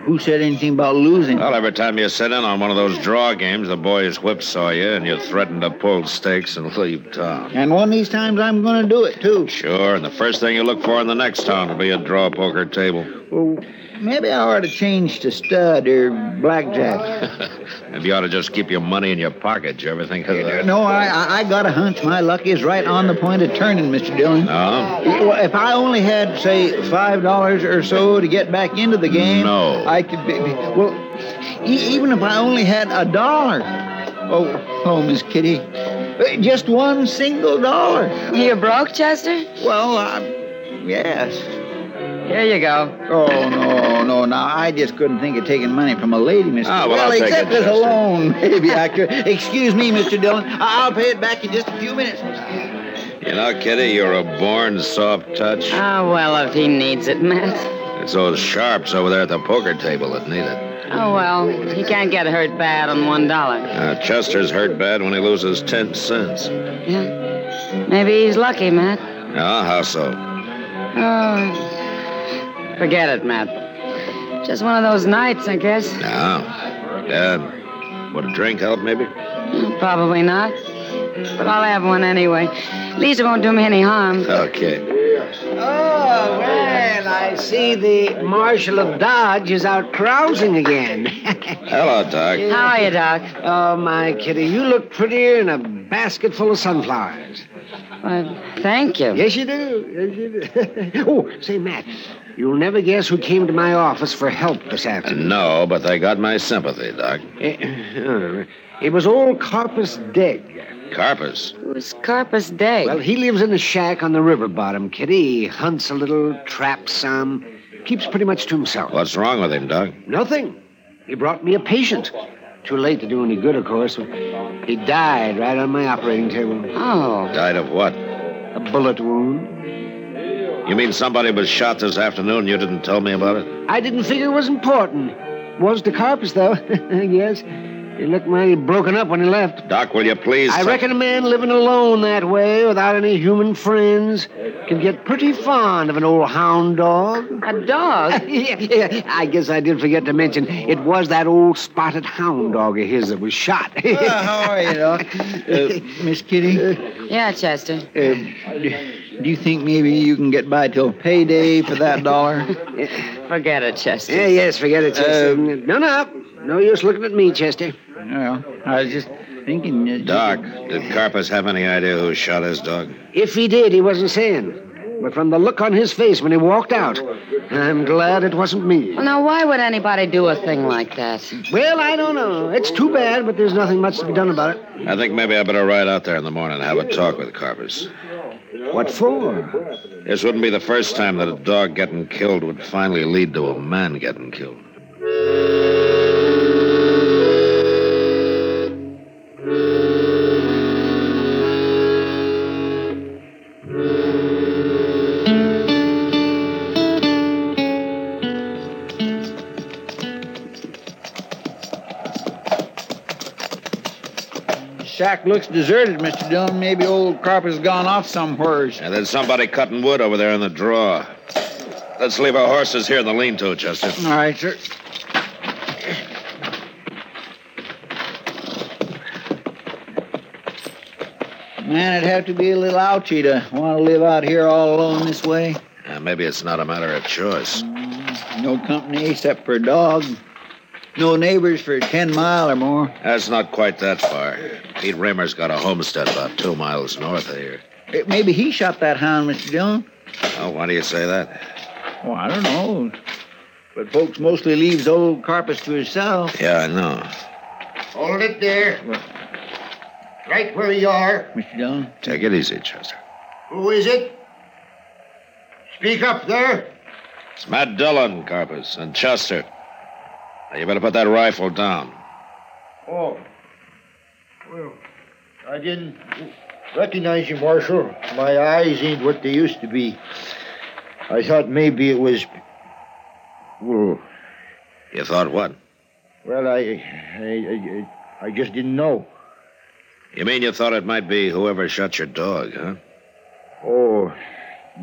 Who said anything about losing? Well, every time you sit in on one of those draw games, the boys whipsaw you and you threaten to pull stakes and leave town. And one of these times, I'm going to do it too. Sure, and the first thing you look for in the next town will be a draw poker table. Well, maybe I ought to change to stud or blackjack. Maybe you ought to just keep your money in your pocket. You ever think of that? no, I, I I got a hunch my luck is right on the point of turning, Mr. Dillon. No? Well, if I only had, say, five dollars or so to get back into the game, No. I could be. be- Well, e- even if I only had a dollar. Oh, oh, Miss Kitty, Uh, just one single dollar. You're broke, Chester? Well, uh, yes. Here you go. Oh no, no! Now I just couldn't think of taking money from a lady, Mister. Ah, well, I'll except as a loan, maybe I could. Excuse me, Mister Dillon. I- I'll pay it back in just a few minutes. You know, Kitty, you're a born soft touch. Oh, well, if he needs it, Matt. It's those sharps over there at the poker table that need it. Oh, well, he can't get hurt bad on one dollar. Uh, Chester's hurt bad when he loses ten cents. Yeah. Maybe he's lucky, Matt. Ah, how so? Oh, forget it, Matt. Just one of those nights, I guess. No. Dad, would a drink help, maybe? Probably not. But I'll have one anyway. At least it won't do me any harm. Okay. Oh, well, I see the Marshal of Dodge is out carousing again. Hello, Doc. How are you, Doc? Oh, my kitty, you look prettier in a basket full of sunflowers. Well, thank you. Yes, you do. Yes, you do. oh, say, Matt, you'll never guess who came to my office for help this afternoon. No, but they got my sympathy, Doc. Eh, It was old Carpus Degg. Carpus. Who's Carpus Day? Well, he lives in a shack on the river bottom, Kitty. He hunts a little, traps some, keeps pretty much to himself. What's wrong with him, Doc? Nothing. He brought me a patient. Too late to do any good, of course. He died right on my operating table. Oh. Died of what? A bullet wound. You mean somebody was shot this afternoon you didn't tell me about it? I didn't figure it was important. Was the Carpus, though. yes. He looked mighty broken up when he left. Doc, will you please? I reckon a man living alone that way, without any human friends, can get pretty fond of an old hound dog. A dog? yeah, yeah. I guess I did forget to mention it was that old spotted hound dog of his that was shot. Well, how are you, Doc? Uh, Miss Kitty, Yeah, Chester. uh, do you think maybe you can get by till payday for that dollar? Forget it, Chester. Yeah, yes, forget it, Chester. Uh, no, no. No use looking at me, Chester. Well, I was just thinking. Uh, Doc, did Carpus have any idea who shot his dog? If he did, he wasn't saying. But from the look on his face when he walked out, I'm glad it wasn't me. Well, now, why would anybody do a thing like that? Well, I don't know. It's too bad, but there's nothing much to be done about it. I think maybe I better ride out there in the morning and have a talk with Carpus. What for? This wouldn't be the first time that a dog getting killed would finally lead to a man getting killed. Shack looks deserted, Mr. Dillon. Maybe old Carpenter's gone off somewheres. And there's somebody cutting wood over there in the draw. Let's leave our horses here in the lean-to, Chester. All right, sir. Man, it'd have to be a little ouchy to want to live out here all alone this way. Uh, maybe it's not a matter of choice. No company except for a dog. No neighbors for 10 mile or more. That's not quite that far. Pete Raymer's got a homestead about two miles north of here. Eh, Maybe he shot that hound, Mr. Dillon. Oh, why do you say that? Oh, I don't know. But folks mostly leaves old Carpus to himself. Yeah, I know. Hold it there. Right where you are. Mr. Dillon? Take it easy, Chester. Who is it? Speak up there. It's Matt Dillon, Carpus, and Chester. Now, you better put that rifle down. Oh. Well, I didn't recognize you, Marshal. My eyes ain't what they used to be. I thought maybe it was. Well, You thought what? well, I, I, I, I just didn't know. You mean you thought it might be whoever shot your dog, huh? Oh,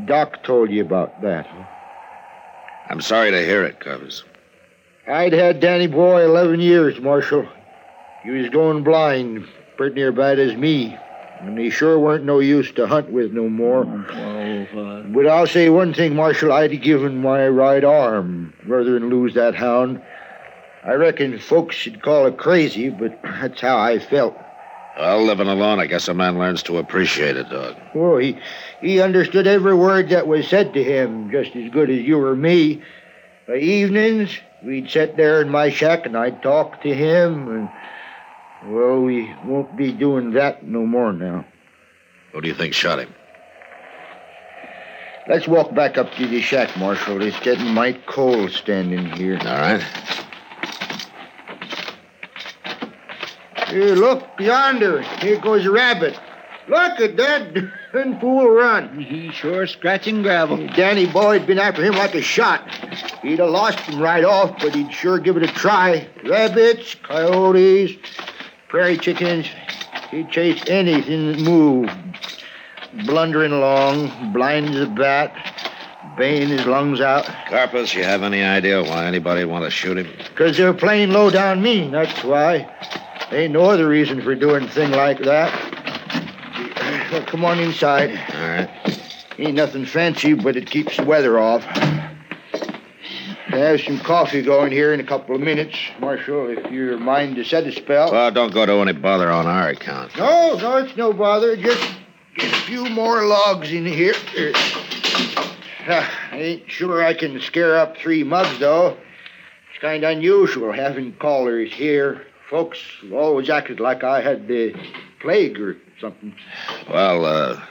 Doc told you about that. huh? I'm sorry to hear it, Carpus. I'd had Danny Boy 11 years, Marshal. He was going blind, pretty near bad as me. And he sure weren't no use to hunt with no more. But I'll say one thing, Marshal. I'd have given my right arm rather than lose that hound. I reckon folks should call it crazy, but that's how I felt. Well, living alone, I guess a man learns to appreciate a dog. Oh, he, he understood every word that was said to him just as good as you or me. By evenings, we'd sit there in my shack and I'd talk to him, and, well, we won't be doing that no more now. Who do you think shot him? Let's walk back up to the shack, Marshal. It's getting might cold standing here. All right. Here, look, yonder. Here goes a rabbit. Look at that darn fool run. He's sure scratching gravel. Danny Boy'd been after him like a shot. He'd have lost him right off, but he'd sure give it a try. Rabbits, coyotes, prairie chickens. He'd chase anything that moved. Blundering along, blind as a bat, baying his lungs out. Carpus, you have any idea why anybody'd want to shoot him? Because they're playing low down mean, that's why. Ain't no other reason for doing a thing like that. Come on inside. All right. Ain't nothing fancy, but it keeps the weather off. I Have some coffee going here in a couple of minutes, Marshal, if you're mind to set a spell. Well, don't go to any bother on our account. No, no, it's no bother. Just get a few more logs in here. Ah, I ain't sure I can scare up three mugs, though. It's kind of unusual having callers here. Folks always acted like I had the plague or something. Well, uh,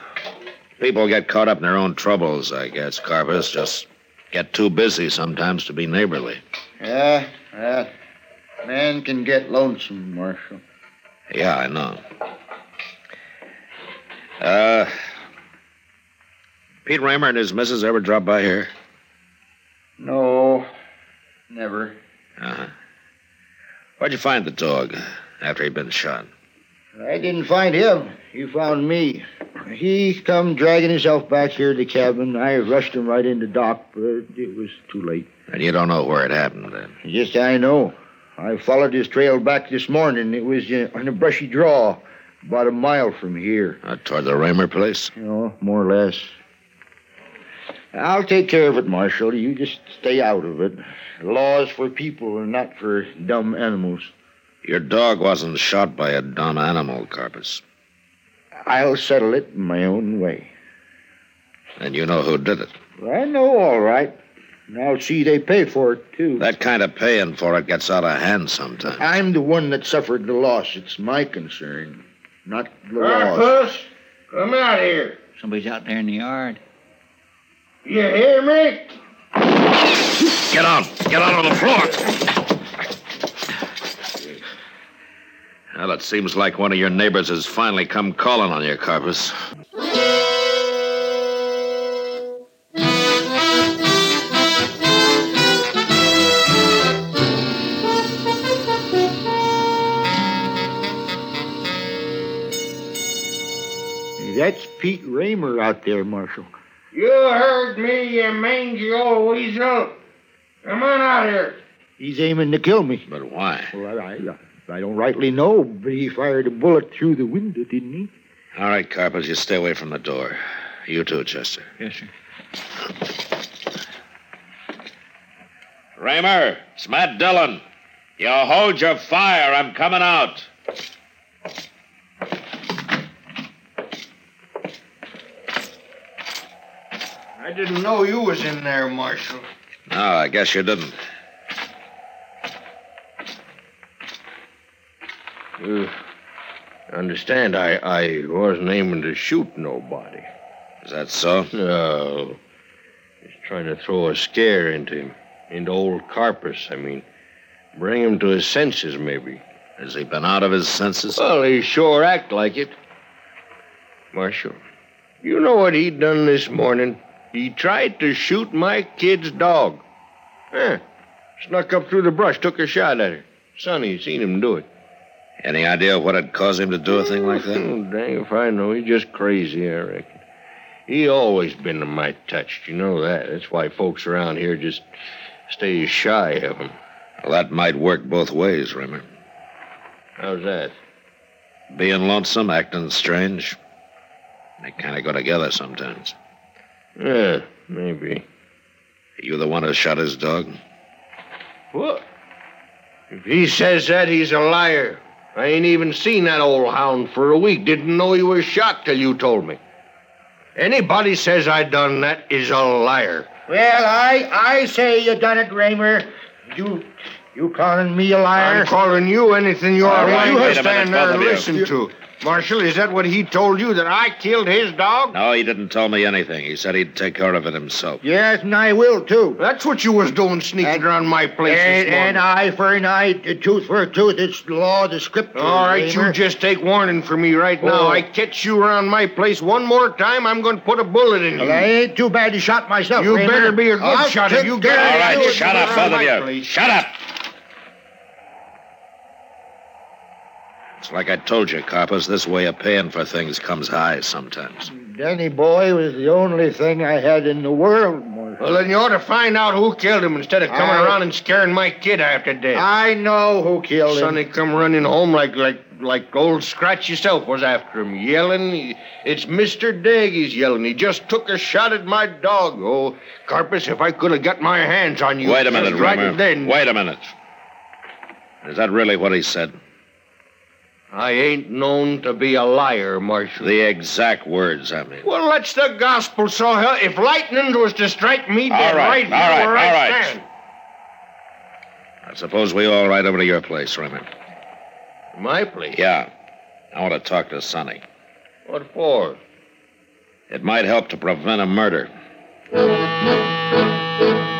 people get caught up in their own troubles, I guess, Carpus. Just get too busy sometimes to be neighborly. Yeah, yeah. Man can get lonesome, Marshal. Yeah, I know. Uh, Pete Raymer and his missus ever drop by here? No, never. Uh-huh. Where'd you find the dog after he'd been shot? I didn't find him. He found me. He come dragging himself back here to the cabin. I rushed him right into Doc, but it was too late. And you don't know where it happened then? Yes, I know. I followed his trail back this morning. It was uh, on a brushy draw, about a mile from here. Uh, toward the Raymer place? You know, more or less. I'll take care of it, Marshal. You just stay out of it. Laws for people and not for dumb animals. Your dog wasn't shot by a dumb animal, Carpus. I'll settle it in my own way. And you know who did it. I know, all right. Now, see, they pay for it, too. That kind of paying for it gets out of hand sometimes. I'm the one that suffered the loss. It's my concern, not the loss. Carpus, come out here. Somebody's out there in the yard. You hear me? Get out! Get out on the floor! Well, it seems like one of your neighbors has finally come calling on you, Carpus. that's Pete Raymer out there, Marshal. You heard me, you mangy old weasel. Come on out here. He's aiming to kill me. But why? Well, I, I, I don't rightly know, but he fired a bullet through the window, didn't he? All right, Carpus, you stay away from the door. You too, Chester. Yes, sir. Raymer, it's Matt Dillon. You hold your fire. I'm coming out. I didn't know you was in there, Marshal. No, I guess you didn't. You understand, I, I wasn't aiming to shoot nobody. Is that so? No. Just trying to throw a scare into him. Into old Carpus, I mean. Bring him to his senses, maybe. Has he been out of his senses? Well, he sure act like it. Marshal, you know what he done this morning? He tried to shoot my kid's dog. Eh, snuck up through the brush, took a shot at her. Sonny seen him do it. Any idea what had caused him to do a thing like that? Oh, dang if I know. He's just crazy, I reckon. He always been a mite touched. You know that. That's why folks around here just stay shy of him. Well, that might work both ways, Raymer. How's that? Being lonesome, acting strange. They kind of go together sometimes. Yeah, maybe. Are You the one who shot his dog? What? If he says that, he's a liar. I ain't even seen that old hound for a week. Didn't know he was shot till you told me. Anybody says I done that is a liar. Well, I I say you done it, Raymer. You you calling me a liar? I'm calling you anything you're right, a stand there and listen to. Marshal, is that what he told you, that I killed his dog? No, he didn't tell me anything. He said he'd take care of it himself. Yes, and I will too. That's what you was doing, sneaking around my place And, this morning. an eye for an eye, a tooth for a tooth. It's the law of the scripture. All right, Raymer. you just take warning from me right now. Oh. I catch you around my place one more time, I'm going to put a bullet in you. Well, I ain't too bad to shot myself. You Raymer. better be a good I'll shot if take you care get of All right, shut up, both of you. Shut up. Like I told you, Carpus. This way of paying for things comes high sometimes. Danny boy was the only thing I had in the world, Marshal. Well, then you ought to find out who killed him instead of coming I- around and scaring my kid after death. I know who killed him. Sonny come running home like like like old Scratch yourself was after him, yelling. It's Mr. Dag he's yelling. He just took a shot at my dog. Oh, Carpus, if I could have got my hands on you. Wait a minute, just right Raymer. then. Wait a minute. Is that really what he said? I ain't known to be a liar, Marshal. The exact words, I mean. Well, that's the gospel, so hell. If lightning was to strike me dead right, right, all here right, where I all right. stand. I suppose we all ride over to your place, Raymer. My place? Yeah. I want to talk to Sonny. What for? It might help to prevent a murder.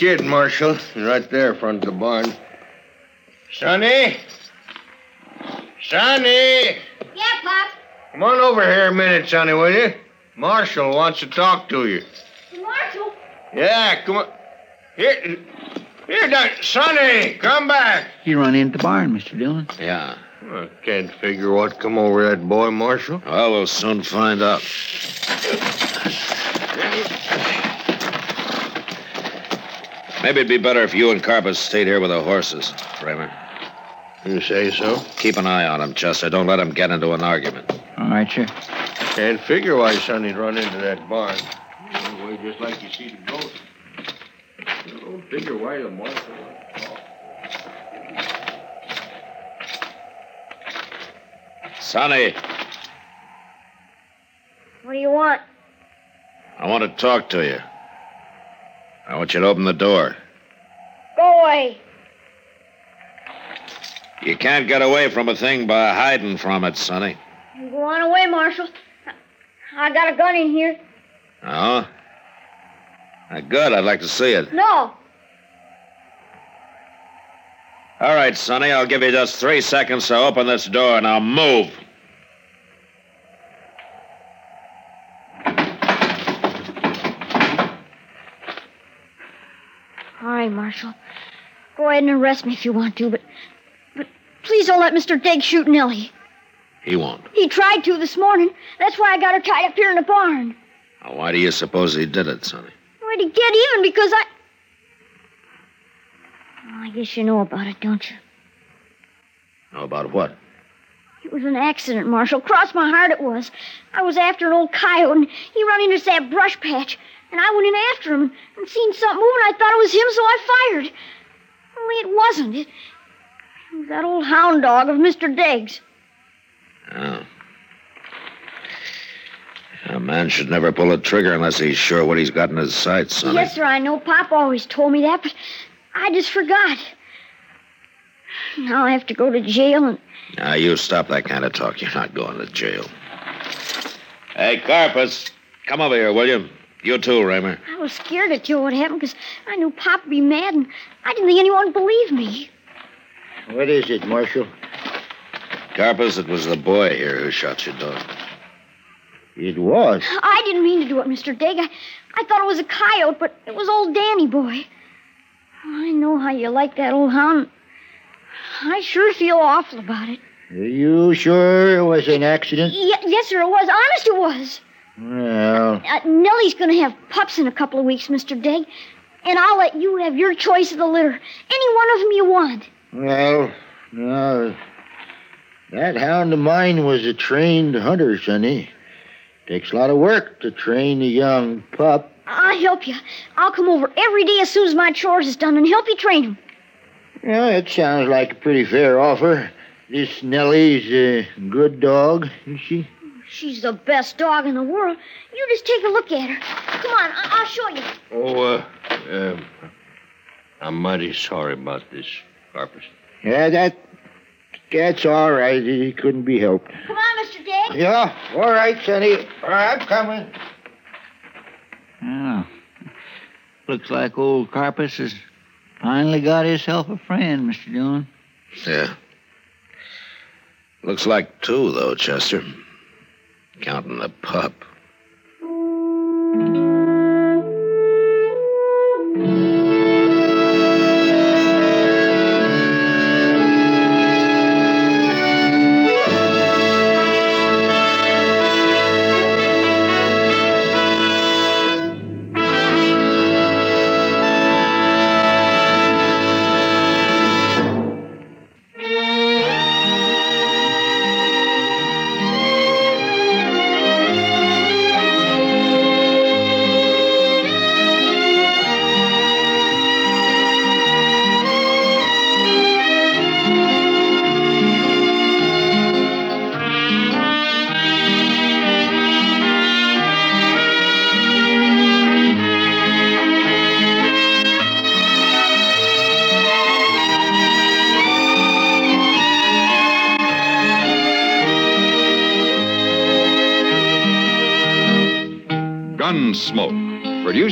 kid, Marshal. Right there, in front of the barn. Sonny? Sonny! Yeah, Pop. Come on over here a minute, Sonny, will you? Marshal wants to talk to you. Marshal. Yeah, come on. Here, here, now, Sonny, come back. He run into the barn, Mr. Dillon. Yeah. I can't figure what come over that boy, Marshal. Well, we'll soon find out. Maybe it'd be better if you and Carpus stayed here with the horses, Kramer. You say so? Keep an eye on him, Chester. Don't let him get into an argument. All right, sir. Can't figure why Sonny'd run into that barn. Anyway, just like you see the ghost. Don't figure why the Marshal. Sonny, What do you want? I want to talk to you. I want you to open the door. Go away. You can't get away from a thing by hiding from it, Sonny. Go on away, Marshal. I got a gun in here. Oh? Uh, good. I'd like to see it. No. All right, Sonny, I'll give you just three seconds to open this door. Now move. Marshal. Go ahead and arrest me if you want to, but but please don't let Mr. Diggs shoot Nellie. He won't. He tried to this morning. That's why I got her tied up here in the barn. Now, why do you suppose he did it, Sonny? Why to get even because I. Well, I guess you know about it, don't you? Know about what? It was an accident, Marshal. Cross my heart, it was. I was after an old coyote, and he run into that brush patch, and I went in after him and seen something moving. I thought it was him, so I fired. Only it wasn't. It, it was that old hound dog of Mr. Diggs. Oh. A man should never pull a trigger unless he's sure what he's got in his sights, Sonny. Yes, sir, I know. Pop always told me that, but I just forgot. Now I have to go to jail and. Now, you stop that kind of talk. You're not going to jail. Hey, Carpus, come over here, will you? You too, Raymer. I was scared that you what happened because I knew Pop would be mad and I didn't think anyone would believe me. What is it, Marshal? Carpus, it was the boy here who shot your dog. It was. I didn't mean to do it, Mr. Digg. I, I thought it was a coyote, but it was old Danny boy. I know how you like that old hound. I sure feel awful about it. Are you sure it was an accident? Y- yes, sir, it was. Honest, it was. Well, Uh, Nellie's going to have pups in a couple of weeks, Mr. Digg. And I'll let you have your choice of the litter. Any one of them you want. well, no. That hound of mine was a trained hunter, Sonny. Takes a lot of work to train a young pup. I'll help you. I'll come over every day as soon as my chores is done and help you train him. Yeah, it sounds like a pretty fair offer. This Nellie's a good dog, isn't she? She's the best dog in the world. You just take a look at her. Come on, I- I'll show you. Oh, uh, um, I'm mighty sorry about this, Carpus. Yeah, that that's all right. It couldn't be helped. Come on, Mr. Digg. Yeah, all right, Sonny. All right, I'm coming. Yeah. Looks like old Carpus has finally got himself a friend, Mr. Dillon. Yeah. Looks like two, though, Chester. Counting the pup.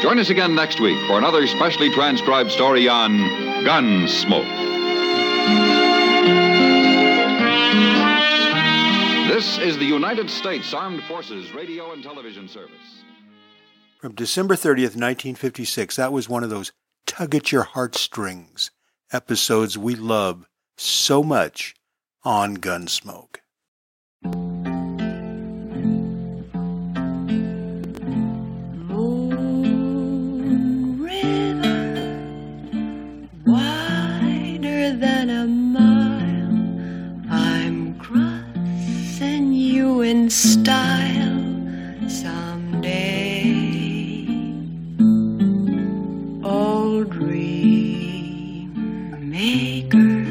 Join us again next week for another specially transcribed story on Gunsmoke. This is the United States Armed Forces Radio and Television Service. From December 30th, 1956, that was one of those tug at your heartstrings episodes we love so much on Gunsmoke. style someday. Old dream maker,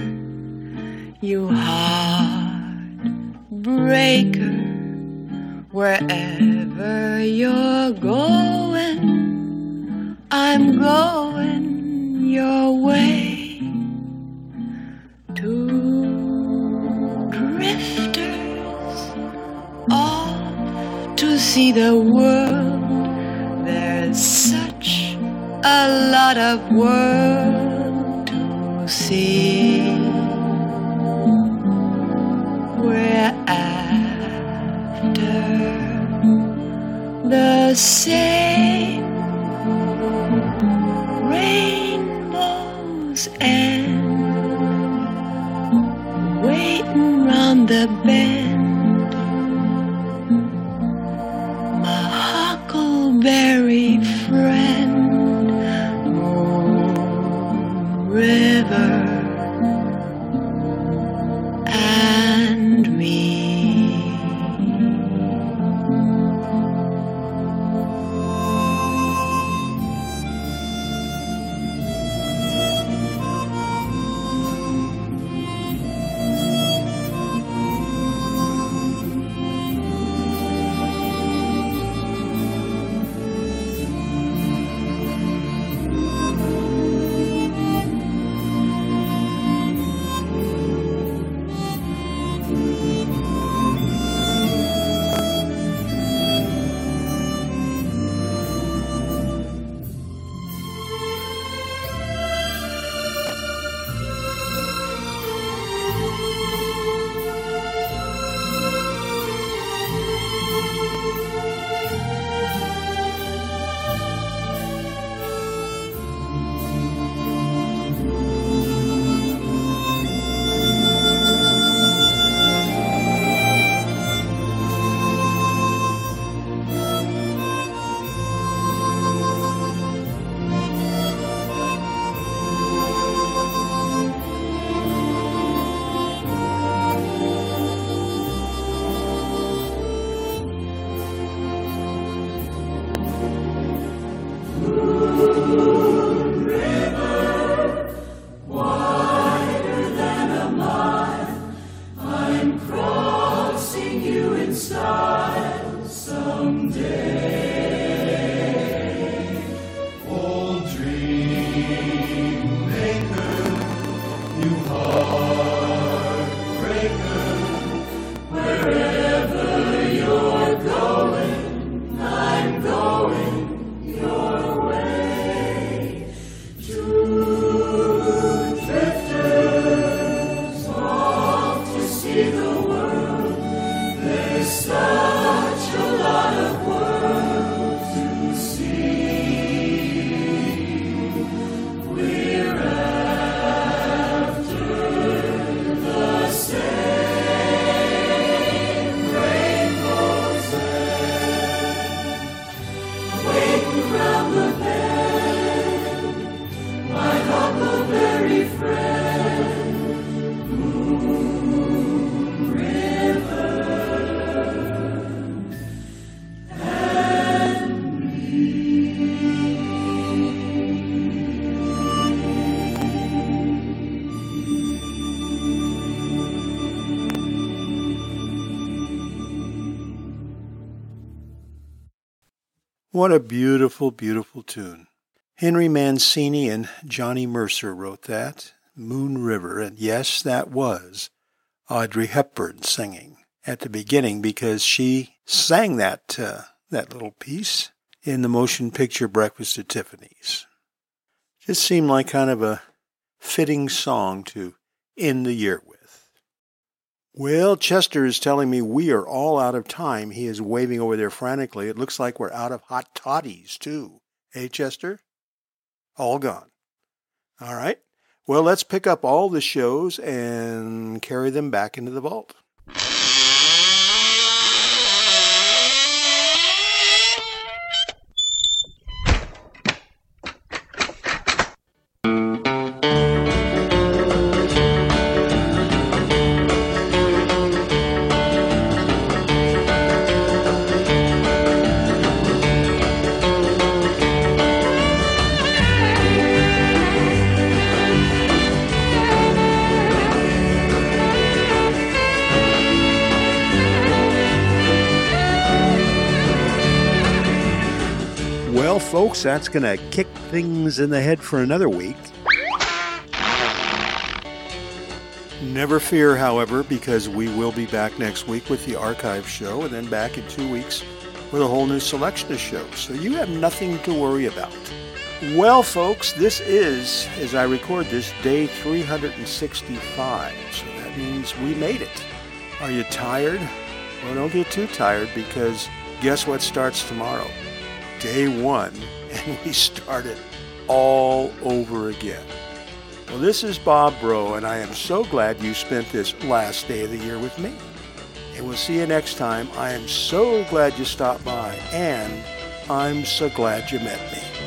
you heartbreaker, wherever you're going, I'm going your way. See the world. There's such a lot of world to see. We're after the same rainbows and waiting round the bend. What a beautiful, beautiful tune. Henry Mancini and Johnny Mercer wrote that, Moon River, and yes, that was Audrey Hepburn singing at the beginning because she sang that uh, that little piece in the motion picture Breakfast at Tiffany's. Just seemed like kind of a fitting song to end the year. Well, Chester is telling me we are all out of time. He is waving over there frantically. It looks like we're out of hot toddies, too. Hey, Chester? All gone. All right. Well, let's pick up all the shows and carry them back into the vault. Folks, that's going to kick things in the head for another week. Never fear, however, because we will be back next week with the archive show and then back in two weeks with a whole new selection of shows. So you have nothing to worry about. Well, folks, this is, as I record this, day 365. So that means we made it. Are you tired? Well, don't get too tired because guess what starts tomorrow? Day one, and we start it all over again. Well, this is Bob Bro, and I am so glad you spent this last day of the year with me. And we'll see you next time. I am so glad you stopped by, and I'm so glad you met me.